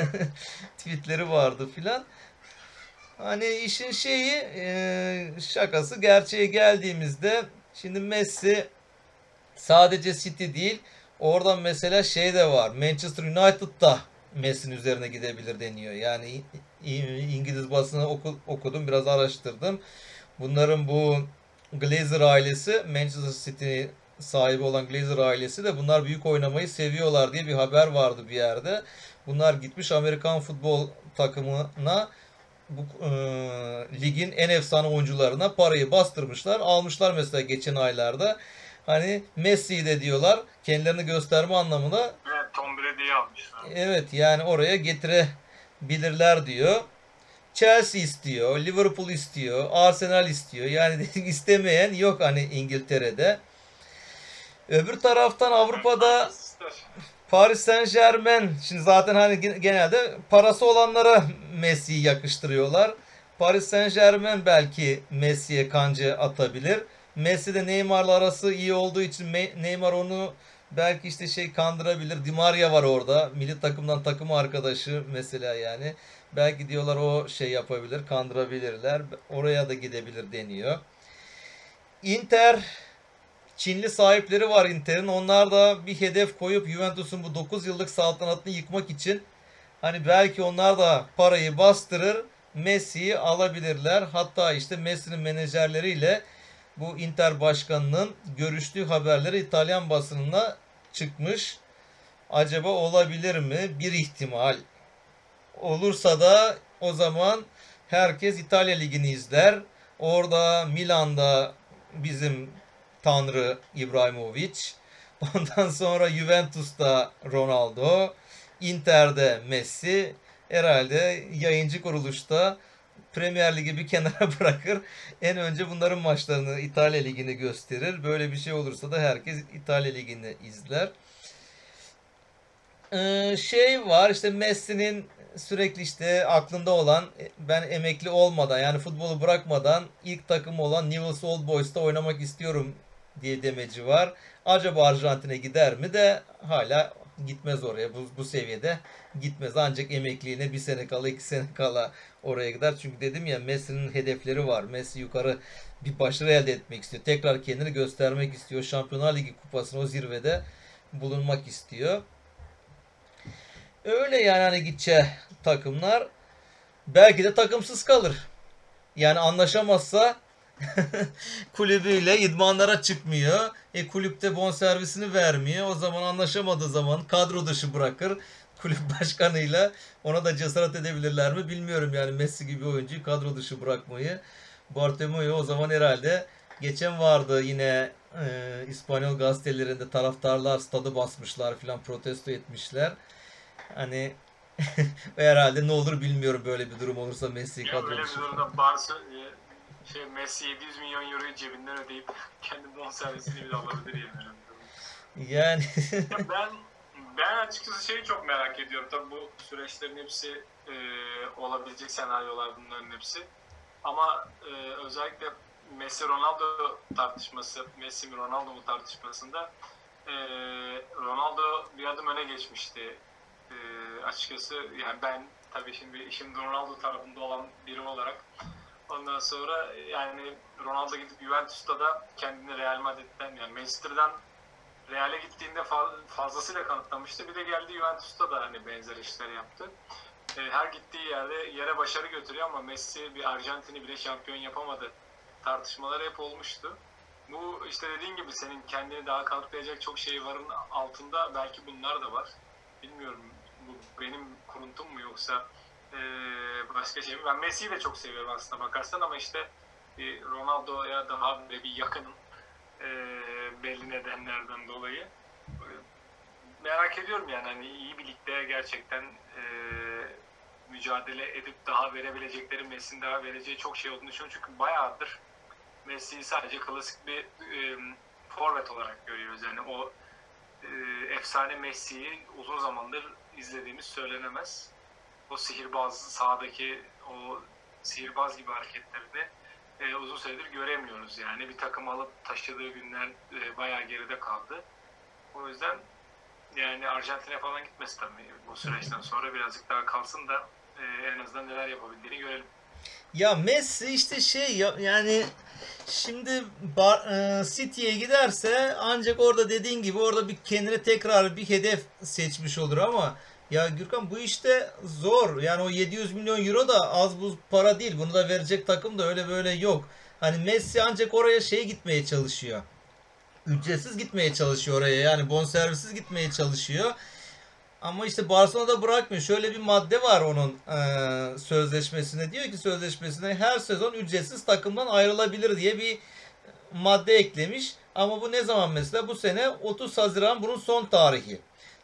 tweetleri vardı filan. Hani işin şeyi e, şakası gerçeğe geldiğimizde şimdi Messi sadece City değil oradan mesela şey de var Manchester United'da Messi'nin üzerine gidebilir deniyor. Yani İngiliz basını okudum biraz araştırdım. Bunların bu Glazer ailesi Manchester City sahibi olan Glazer ailesi de bunlar büyük oynamayı seviyorlar diye bir haber vardı bir yerde. Bunlar gitmiş Amerikan futbol takımına bu e, ligin en efsane oyuncularına parayı bastırmışlar. Almışlar mesela geçen aylarda. Hani Messi'yi de diyorlar kendilerini gösterme anlamında. Evet Tom Brady'yi almışlar. Evet yani oraya getirebilirler diyor. Chelsea istiyor, Liverpool istiyor, Arsenal istiyor. Yani istemeyen yok hani İngiltere'de. Öbür taraftan Avrupa'da Paris Saint Germain. Şimdi zaten hani genelde parası olanlara Messi'yi yakıştırıyorlar. Paris Saint Germain belki Messi'ye kancı atabilir. Messi de Neymar'la arası iyi olduğu için Neymar onu belki işte şey kandırabilir. Di Maria var orada. Milli takımdan takım arkadaşı mesela yani. Belki diyorlar o şey yapabilir, kandırabilirler. Oraya da gidebilir deniyor. Inter Çinli sahipleri var Inter'in. Onlar da bir hedef koyup Juventus'un bu 9 yıllık saltanatını yıkmak için hani belki onlar da parayı bastırır Messi'yi alabilirler. Hatta işte Messi'nin menajerleriyle bu Inter başkanının görüştüğü haberleri İtalyan basınına çıkmış. Acaba olabilir mi? Bir ihtimal. Olursa da o zaman herkes İtalya Ligi'ni izler. Orada Milan'da bizim Tanrı İbrahimovic. Ondan sonra Juventus'ta Ronaldo. Inter'de Messi. Herhalde yayıncı kuruluşta Premier Ligi bir kenara bırakır. En önce bunların maçlarını İtalya Ligi'ni gösterir. Böyle bir şey olursa da herkes İtalya Ligi'ni izler. Ee, şey var işte Messi'nin sürekli işte aklında olan e, ben emekli olmadan yani futbolu bırakmadan ilk takım olan Newell's Old Boys'ta oynamak istiyorum diye demeci var. Acaba Arjantin'e gider mi de hala gitmez oraya. Bu, bu seviyede gitmez. Ancak emekliliğine bir sene kala iki sene kala oraya gider. Çünkü dedim ya Messi'nin hedefleri var. Messi yukarı bir başarı elde etmek istiyor. Tekrar kendini göstermek istiyor. Şampiyonlar Ligi kupasını o zirvede bulunmak istiyor öyle yani hani gideceği takımlar belki de takımsız kalır yani anlaşamazsa kulübüyle idmanlara çıkmıyor. E kulüpte bonservisini vermiyor. O zaman anlaşamadığı zaman kadro dışı bırakır. Kulüp başkanıyla ona da cesaret edebilirler mi bilmiyorum yani Messi gibi oyuncuyu kadro dışı bırakmayı. Bartomeu o zaman herhalde geçen vardı yine e, İspanyol gazetelerinde taraftarlar stadı basmışlar filan protesto etmişler. Hani herhalde ne olur bilmiyorum böyle bir durum olursa Messi kadro. Böyle bir durumda Barça, şey Messi 700 milyon euroyu cebinden ödeyip kendi bonservisini bile alabilir yani. Yani. ben ben açıkçası şeyi çok merak ediyorum. Tabii bu süreçlerin hepsi e, olabilecek senaryolar bunların hepsi. Ama e, özellikle Messi Ronaldo tartışması, Messi mi Ronaldo mu tartışmasında e, Ronaldo bir adım öne geçmişti. E, açıkçası yani ben tabii şimdi işim Ronaldo tarafında olan biri olarak Ondan sonra yani Ronaldo gidip Juventus'ta da kendini Real Madrid'den yani Manchester'dan Real'e gittiğinde fazlasıyla kanıtlamıştı. Bir de geldi Juventus'ta da hani benzer işler yaptı. E, her gittiği yerde yere başarı götürüyor ama Messi bir Arjantin'i bile şampiyon yapamadı. Tartışmalar hep olmuştu. Bu işte dediğin gibi senin kendini daha kanıtlayacak çok şey varın altında belki bunlar da var. Bilmiyorum bu benim kuruntum mu yoksa e, başka şey mi? Ben Messi'yi de çok seviyorum aslında bakarsan ama işte Ronaldo'ya daha böyle bir yakınım e, belli nedenlerden dolayı. Merak ediyorum yani hani iyi bir ligde gerçekten e, mücadele edip daha verebilecekleri Messi'nin daha vereceği çok şey olduğunu düşünüyorum. Çünkü bayağıdır Messi'yi sadece klasik bir e, forvet olarak görüyoruz. Yani o e, efsane Messi'yi uzun zamandır izlediğimiz söylenemez. O sihirbaz sahadaki o sihirbaz gibi hareketlerini e, uzun süredir göremiyoruz. Yani bir takım alıp taşıdığı günler e, bayağı geride kaldı. O yüzden yani Arjantin'e falan gitmesi tabii bu süreçten sonra birazcık daha kalsın da e, en azından neler yapabildiğini görelim. Ya Messi işte şey ya, yani şimdi Bar, e, City'ye giderse ancak orada dediğin gibi orada bir kendine tekrar bir hedef seçmiş olur ama ya Gürkan bu işte zor. Yani o 700 milyon euro da az buz para değil. Bunu da verecek takım da öyle böyle yok. Hani Messi ancak oraya şey gitmeye çalışıyor. Ücretsiz gitmeye çalışıyor oraya. Yani bonservisiz gitmeye çalışıyor. Ama işte Barcelona'da bırakmıyor. Şöyle bir madde var onun e, sözleşmesine. Diyor ki sözleşmesine her sezon ücretsiz takımdan ayrılabilir diye bir madde eklemiş. Ama bu ne zaman mesela? Bu sene 30 Haziran bunun son tarihi.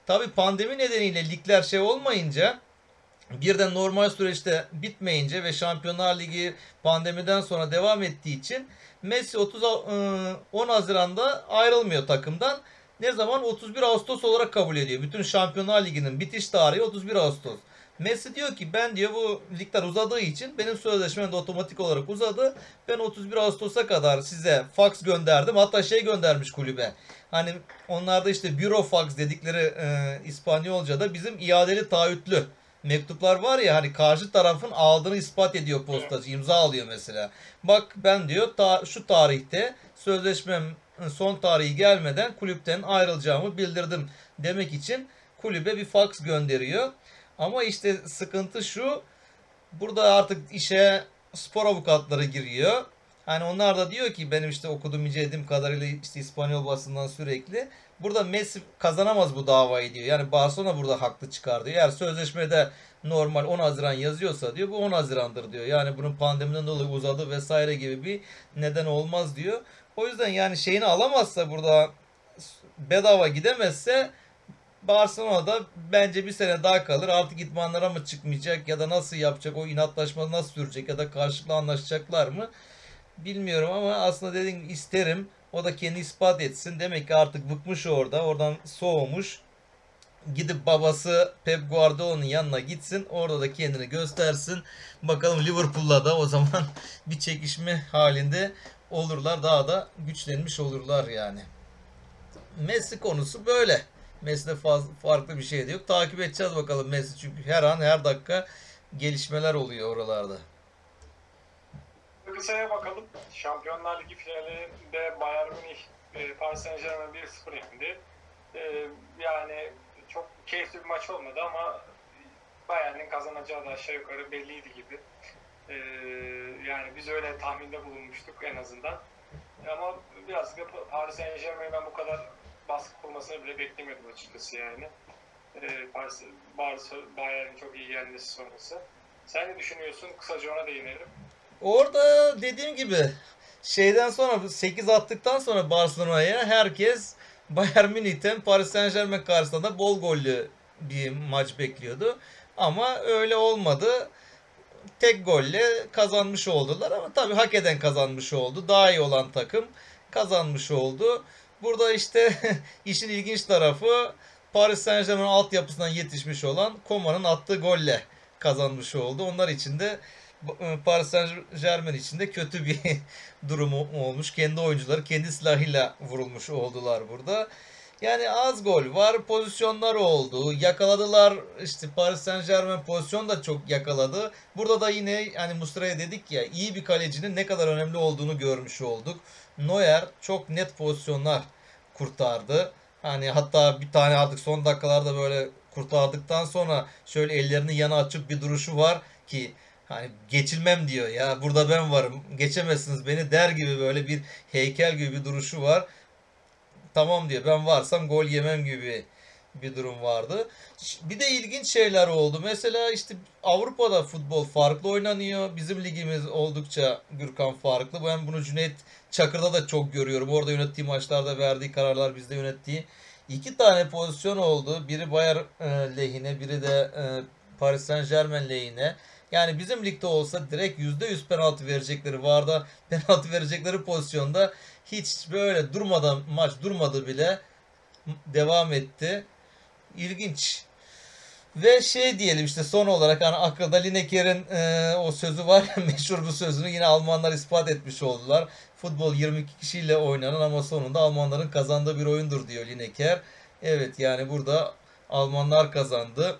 Tabi pandemi nedeniyle ligler şey olmayınca bir de normal süreçte bitmeyince ve Şampiyonlar Ligi pandemiden sonra devam ettiği için Messi 30 10 Haziran'da ayrılmıyor takımdan. Ne zaman 31 Ağustos olarak kabul ediyor. Bütün Şampiyonlar Ligi'nin bitiş tarihi 31 Ağustos. Messi diyor ki ben diyor bu ligler uzadığı için benim sözleşmem de otomatik olarak uzadı. Ben 31 Ağustos'a kadar size fax gönderdim. Hatta şey göndermiş kulübe. Hani onlarda işte büro fax dedikleri e, İspanyolca'da bizim iadeli taahhütlü mektuplar var ya hani karşı tarafın aldığını ispat ediyor postacı imza alıyor mesela. Bak ben diyor ta, şu tarihte sözleşmem son tarihi gelmeden kulüpten ayrılacağımı bildirdim demek için kulübe bir fax gönderiyor. Ama işte sıkıntı şu. Burada artık işe spor avukatları giriyor. Hani onlar da diyor ki benim işte okuduğum incelediğim kadarıyla işte İspanyol basından sürekli. Burada Messi kazanamaz bu davayı diyor. Yani Barcelona burada haklı çıkar diyor. Eğer sözleşmede normal 10 Haziran yazıyorsa diyor bu 10 Haziran'dır diyor. Yani bunun pandemiden dolayı uzadı vesaire gibi bir neden olmaz diyor. O yüzden yani şeyini alamazsa burada bedava gidemezse Barcelona'da bence bir sene daha kalır. Artık idmanlara mı çıkmayacak ya da nasıl yapacak o inatlaşma nasıl sürecek ya da karşılıklı anlaşacaklar mı bilmiyorum ama aslında dediğim isterim. O da kendi ispat etsin. Demek ki artık bıkmış orada. Oradan soğumuş. Gidip babası Pep Guardiola'nın yanına gitsin. Orada da kendini göstersin. Bakalım Liverpool'la da o zaman bir çekişme halinde olurlar. Daha da güçlenmiş olurlar yani. Messi konusu böyle. Messi'de fazla, farklı bir şey de yok. Takip edeceğiz bakalım Messi çünkü her an her dakika gelişmeler oluyor oralarda. Kısaya bakalım. Şampiyonlar Ligi finalinde Bayern Münih e, Paris Saint Germain 1-0 yendi. E, yani çok keyifli bir maç olmadı ama Bayern'in kazanacağı da aşağı yukarı belliydi gibi. E, yani biz öyle tahminde bulunmuştuk en azından. Ama biraz da Paris Saint Germain'i ben bu kadar baskı kurmasını bile beklemiyordum açıkçası yani. E, Paris, Paris Bayern'in çok iyi yenmesi sonrası. Sen ne düşünüyorsun? Kısaca ona değinelim. Orada dediğim gibi şeyden sonra 8 attıktan sonra Barcelona'ya herkes Bayern Münih'ten Paris Saint Germain karşısında da bol gollü bir maç bekliyordu. Ama öyle olmadı. Tek golle kazanmış oldular ama tabii hak eden kazanmış oldu. Daha iyi olan takım kazanmış oldu. Burada işte işin ilginç tarafı Paris Saint Germain altyapısından yetişmiş olan Koma'nın attığı golle kazanmış oldu. Onlar için de e, Paris Saint Germain için de kötü bir durum olmuş. Kendi oyuncuları kendi silahıyla vurulmuş oldular burada. Yani az gol var, pozisyonlar oldu. Yakaladılar işte Paris Saint Germain pozisyon da çok yakaladı. Burada da yine hani Muslera'ya dedik ya iyi bir kalecinin ne kadar önemli olduğunu görmüş olduk. Neuer çok net pozisyonlar kurtardı. Hani hatta bir tane artık son dakikalarda böyle kurtardıktan sonra şöyle ellerini yana açıp bir duruşu var ki hani geçilmem diyor ya burada ben varım geçemezsiniz beni der gibi böyle bir heykel gibi bir duruşu var. Tamam diyor ben varsam gol yemem gibi bir durum vardı. Bir de ilginç şeyler oldu. Mesela işte Avrupa'da futbol farklı oynanıyor. Bizim ligimiz oldukça Gürkan farklı. Ben bunu Cüneyt Çakır'da da çok görüyorum. Orada yönettiği maçlarda verdiği kararlar bizde yönettiği. iki tane pozisyon oldu. Biri Bayern e, lehine, biri de e, Paris Saint Germain lehine. Yani bizim ligde olsa direkt %100 penaltı verecekleri vardı. Penaltı verecekleri pozisyonda hiç böyle durmadan maç durmadı bile devam etti. İlginç. Ve şey diyelim işte son olarak hani akılda Lineker'in e, o sözü var ya meşhur bu sözünü yine Almanlar ispat etmiş oldular. Futbol 22 kişiyle oynanan ama sonunda Almanların kazandığı bir oyundur diyor Lineker. Evet yani burada Almanlar kazandı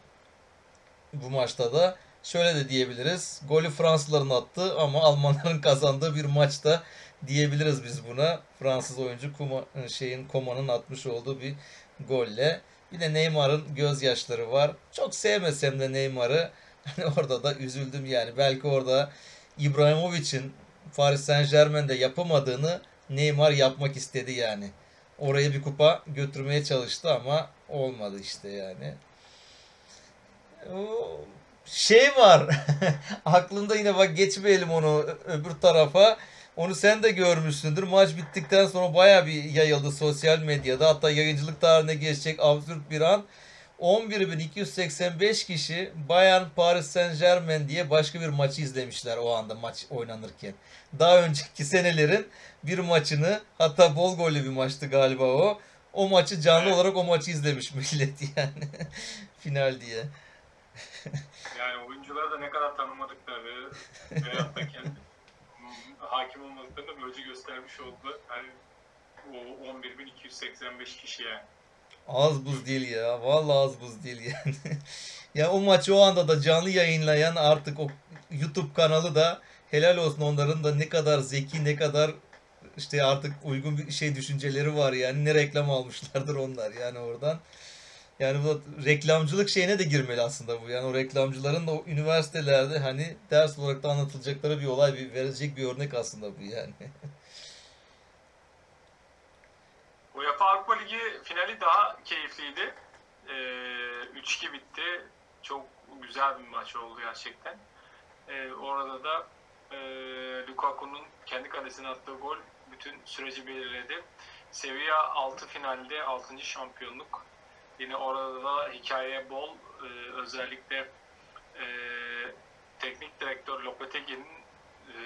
bu maçta da. Şöyle de diyebiliriz. Golü Fransızların attı ama Almanların kazandığı bir maçta diyebiliriz biz buna. Fransız oyuncu Kuma, şeyin Koma'nın atmış olduğu bir golle. Bir de Neymar'ın gözyaşları var. Çok sevmesem de Neymar'ı hani orada da üzüldüm yani. Belki orada İbrahimovic'in Paris Saint Germain'de yapamadığını Neymar yapmak istedi yani. Oraya bir kupa götürmeye çalıştı ama olmadı işte yani. Şey var. Aklında yine bak geçmeyelim onu öbür tarafa. Onu sen de görmüşsündür. Maç bittikten sonra baya bir yayıldı sosyal medyada. Hatta yayıncılık tarihine geçecek absürt bir an. 11.285 kişi Bayern Paris Saint Germain diye başka bir maçı izlemişler o anda maç oynanırken. Daha önceki senelerin bir maçını hatta bol gollü bir maçtı galiba o. O maçı canlı olarak o maçı izlemiş millet yani. Final diye. yani oyuncuları da ne kadar tanımadıkları veyahut da kendi hakim olmadıklarını böylece göstermiş oldu. Hani o 11.285 kişiye. Az buz değil ya. Vallahi az buz değil yani. ya o maçı o anda da canlı yayınlayan artık o YouTube kanalı da helal olsun onların da ne kadar zeki ne kadar işte artık uygun bir şey düşünceleri var yani ne reklam almışlardır onlar yani oradan. Yani bu reklamcılık şeyine de girmeli aslında bu. Yani o reklamcıların da o üniversitelerde hani ders olarak da anlatılacakları bir olay, bir verecek bir örnek aslında bu yani. UEFA Avrupa Ligi finali daha keyifliydi. Ee, 3-2 bitti. Çok güzel bir maç oldu gerçekten. Ee, orada da e, Lukaku'nun kendi kalesine attığı gol bütün süreci belirledi. Sevilla 6 finalde 6. şampiyonluk Yine orada da hikaye bol. Ee, özellikle e, teknik direktör Lopetegui'nin e,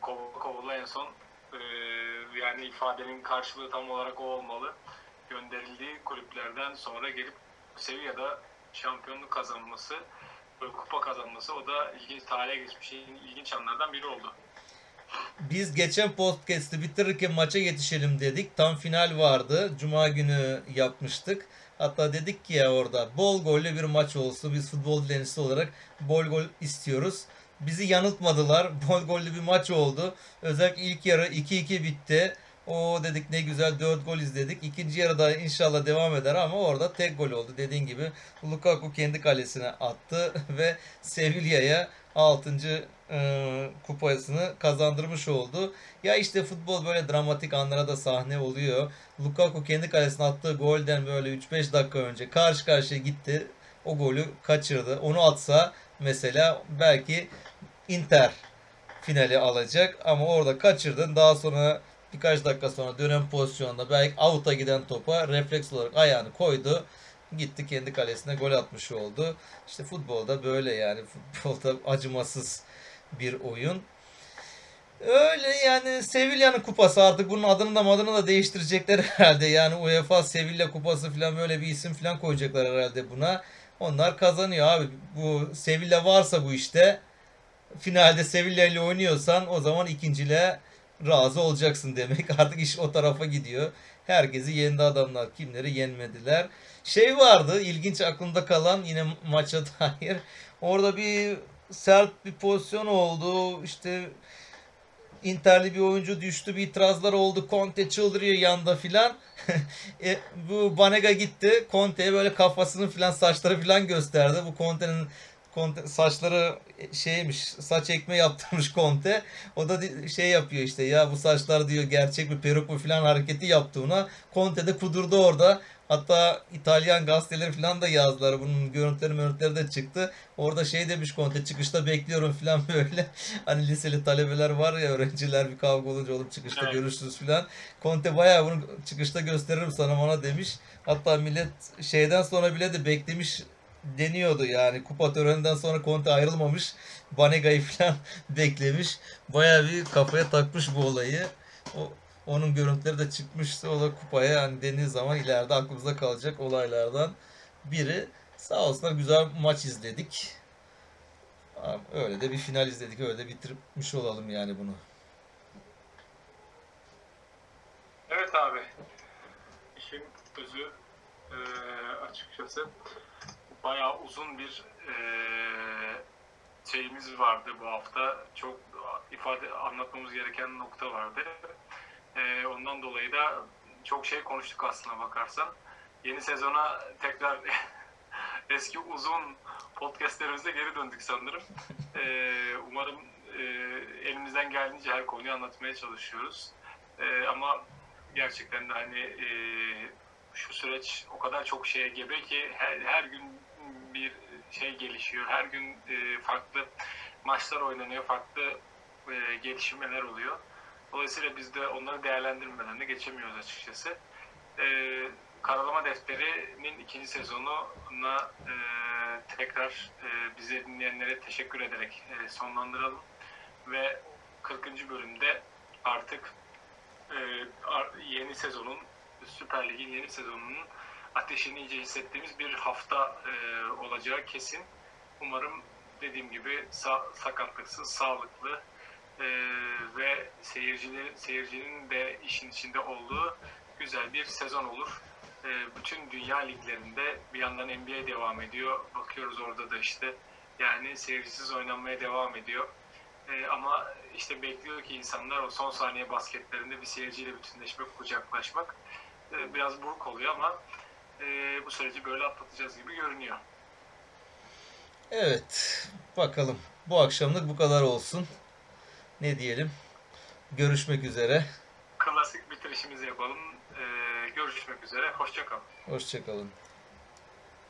Kovula en son e, yani ifadenin karşılığı tam olarak o olmalı. Gönderildiği kulüplerden sonra gelip Sevilla'da şampiyonluk kazanması, kupa kazanması o da ilginç tarihe geçmiş ilginç anlardan biri oldu. Biz geçen podcast'ı bitirirken maça yetişelim dedik. Tam final vardı. Cuma günü yapmıştık. Hatta dedik ki ya orada bol gollü bir maç olsun. Biz futbol dilencisi olarak bol gol istiyoruz. Bizi yanıltmadılar. Bol gollü bir maç oldu. Özellikle ilk yarı 2-2 bitti. O dedik ne güzel 4 gol izledik. İkinci yarıda inşallah devam eder ama orada tek gol oldu. Dediğin gibi Lukaku kendi kalesine attı ve Sevilla'ya 6. E, kupasını kazandırmış oldu. Ya işte futbol böyle dramatik anlara da sahne oluyor. Lukaku kendi kalesine attığı golden böyle 3-5 dakika önce karşı karşıya gitti. O golü kaçırdı. Onu atsa mesela belki Inter finali alacak ama orada kaçırdın. Daha sonra birkaç dakika sonra dönem pozisyonunda belki out'a giden topa refleks olarak ayağını koydu. Gitti kendi kalesine gol atmış oldu. İşte futbolda böyle yani. Futbolda acımasız bir oyun. Öyle yani Sevilla'nın kupası artık bunun adını da adını da değiştirecekler herhalde. Yani UEFA Sevilla kupası falan böyle bir isim falan koyacaklar herhalde buna. Onlar kazanıyor abi. Bu Sevilla varsa bu işte finalde Sevilla ile oynuyorsan o zaman ikinciliğe razı olacaksın demek. Artık iş o tarafa gidiyor. Herkesi yendi adamlar. Kimleri yenmediler. Şey vardı ilginç aklımda kalan yine maça dair. Orada bir sert bir pozisyon oldu. İşte Interli bir oyuncu düştü bir itirazlar oldu. Conte çıldırıyor yanda filan. e, bu Banega gitti. Conte'ye böyle kafasını filan saçları filan gösterdi. Bu Conte'nin Conte, saçları şeymiş saç ekme yaptırmış Conte. O da şey yapıyor işte ya bu saçlar diyor gerçek bir peruk mu filan hareketi yaptı ona. Conte de kudurdu orada. Hatta İtalyan gazeteleri falan da yazdılar. Bunun görüntüleri görüntüleri de çıktı. Orada şey demiş Conte çıkışta bekliyorum falan böyle. Hani liseli talebeler var ya öğrenciler bir kavga olunca oğlum çıkışta Evet. görüşürüz falan. Conte bayağı bunu çıkışta gösteririm sana bana demiş. Hatta millet şeyden sonra bile de beklemiş deniyordu yani. Kupa töreninden sonra Conte ayrılmamış. Banega'yı falan beklemiş. Bayağı bir kafaya takmış bu olayı. O, onun görüntüleri de çıkmıştı. O da kupaya yani dendiği zaman ileride aklımızda kalacak olaylardan biri. Sağ olsunlar güzel maç izledik. Öyle de bir final izledik. Öyle de bitirmiş olalım yani bunu. Evet abi. İşin özü eee, açıkçası bayağı uzun bir eee, şeyimiz vardı bu hafta. Çok ifade anlatmamız gereken nokta vardı. Eee, ondan dolayı da çok şey konuştuk aslına bakarsan. Yeni sezona tekrar eski uzun podcastlerimize geri döndük sanırım. Eee, umarım eee, elimizden geldiğince her konuyu anlatmaya çalışıyoruz. Eee, ama gerçekten de hani e, şu süreç o kadar çok şeye gebe ki her, her gün bir şey gelişiyor. Her gün e, farklı maçlar oynanıyor, farklı e, gelişmeler oluyor. Dolayısıyla biz de onları değerlendirmeden de geçemiyoruz açıkçası. E, Karalama Defteri'nin ikinci sezonuna e, tekrar e, bizi dinleyenlere teşekkür ederek e, sonlandıralım. Ve 40. bölümde artık e, yeni sezonun Süper Lig'in yeni sezonunun ateşini iyice hissettiğimiz bir hafta e, olacağı kesin. Umarım dediğim gibi sa- sakatlıksız, sağlıklı e, ve seyircilerin seyircinin de işin içinde olduğu güzel bir sezon olur. E, bütün dünya liglerinde bir yandan NBA devam ediyor. Bakıyoruz orada da işte yani seyircisiz oynanmaya devam ediyor. E, ama işte bekliyor ki insanlar o son saniye basketlerinde bir seyirciyle bütünleşmek, kucaklaşmak e, biraz buruk oluyor ama e, bu süreci böyle atlatacağız gibi görünüyor. Evet. Bakalım. Bu akşamlık bu kadar olsun. Ne diyelim? Görüşmek üzere. Klasik bitirişimizi yapalım. E, görüşmek üzere. Hoşçakalın. Hoşçakalın.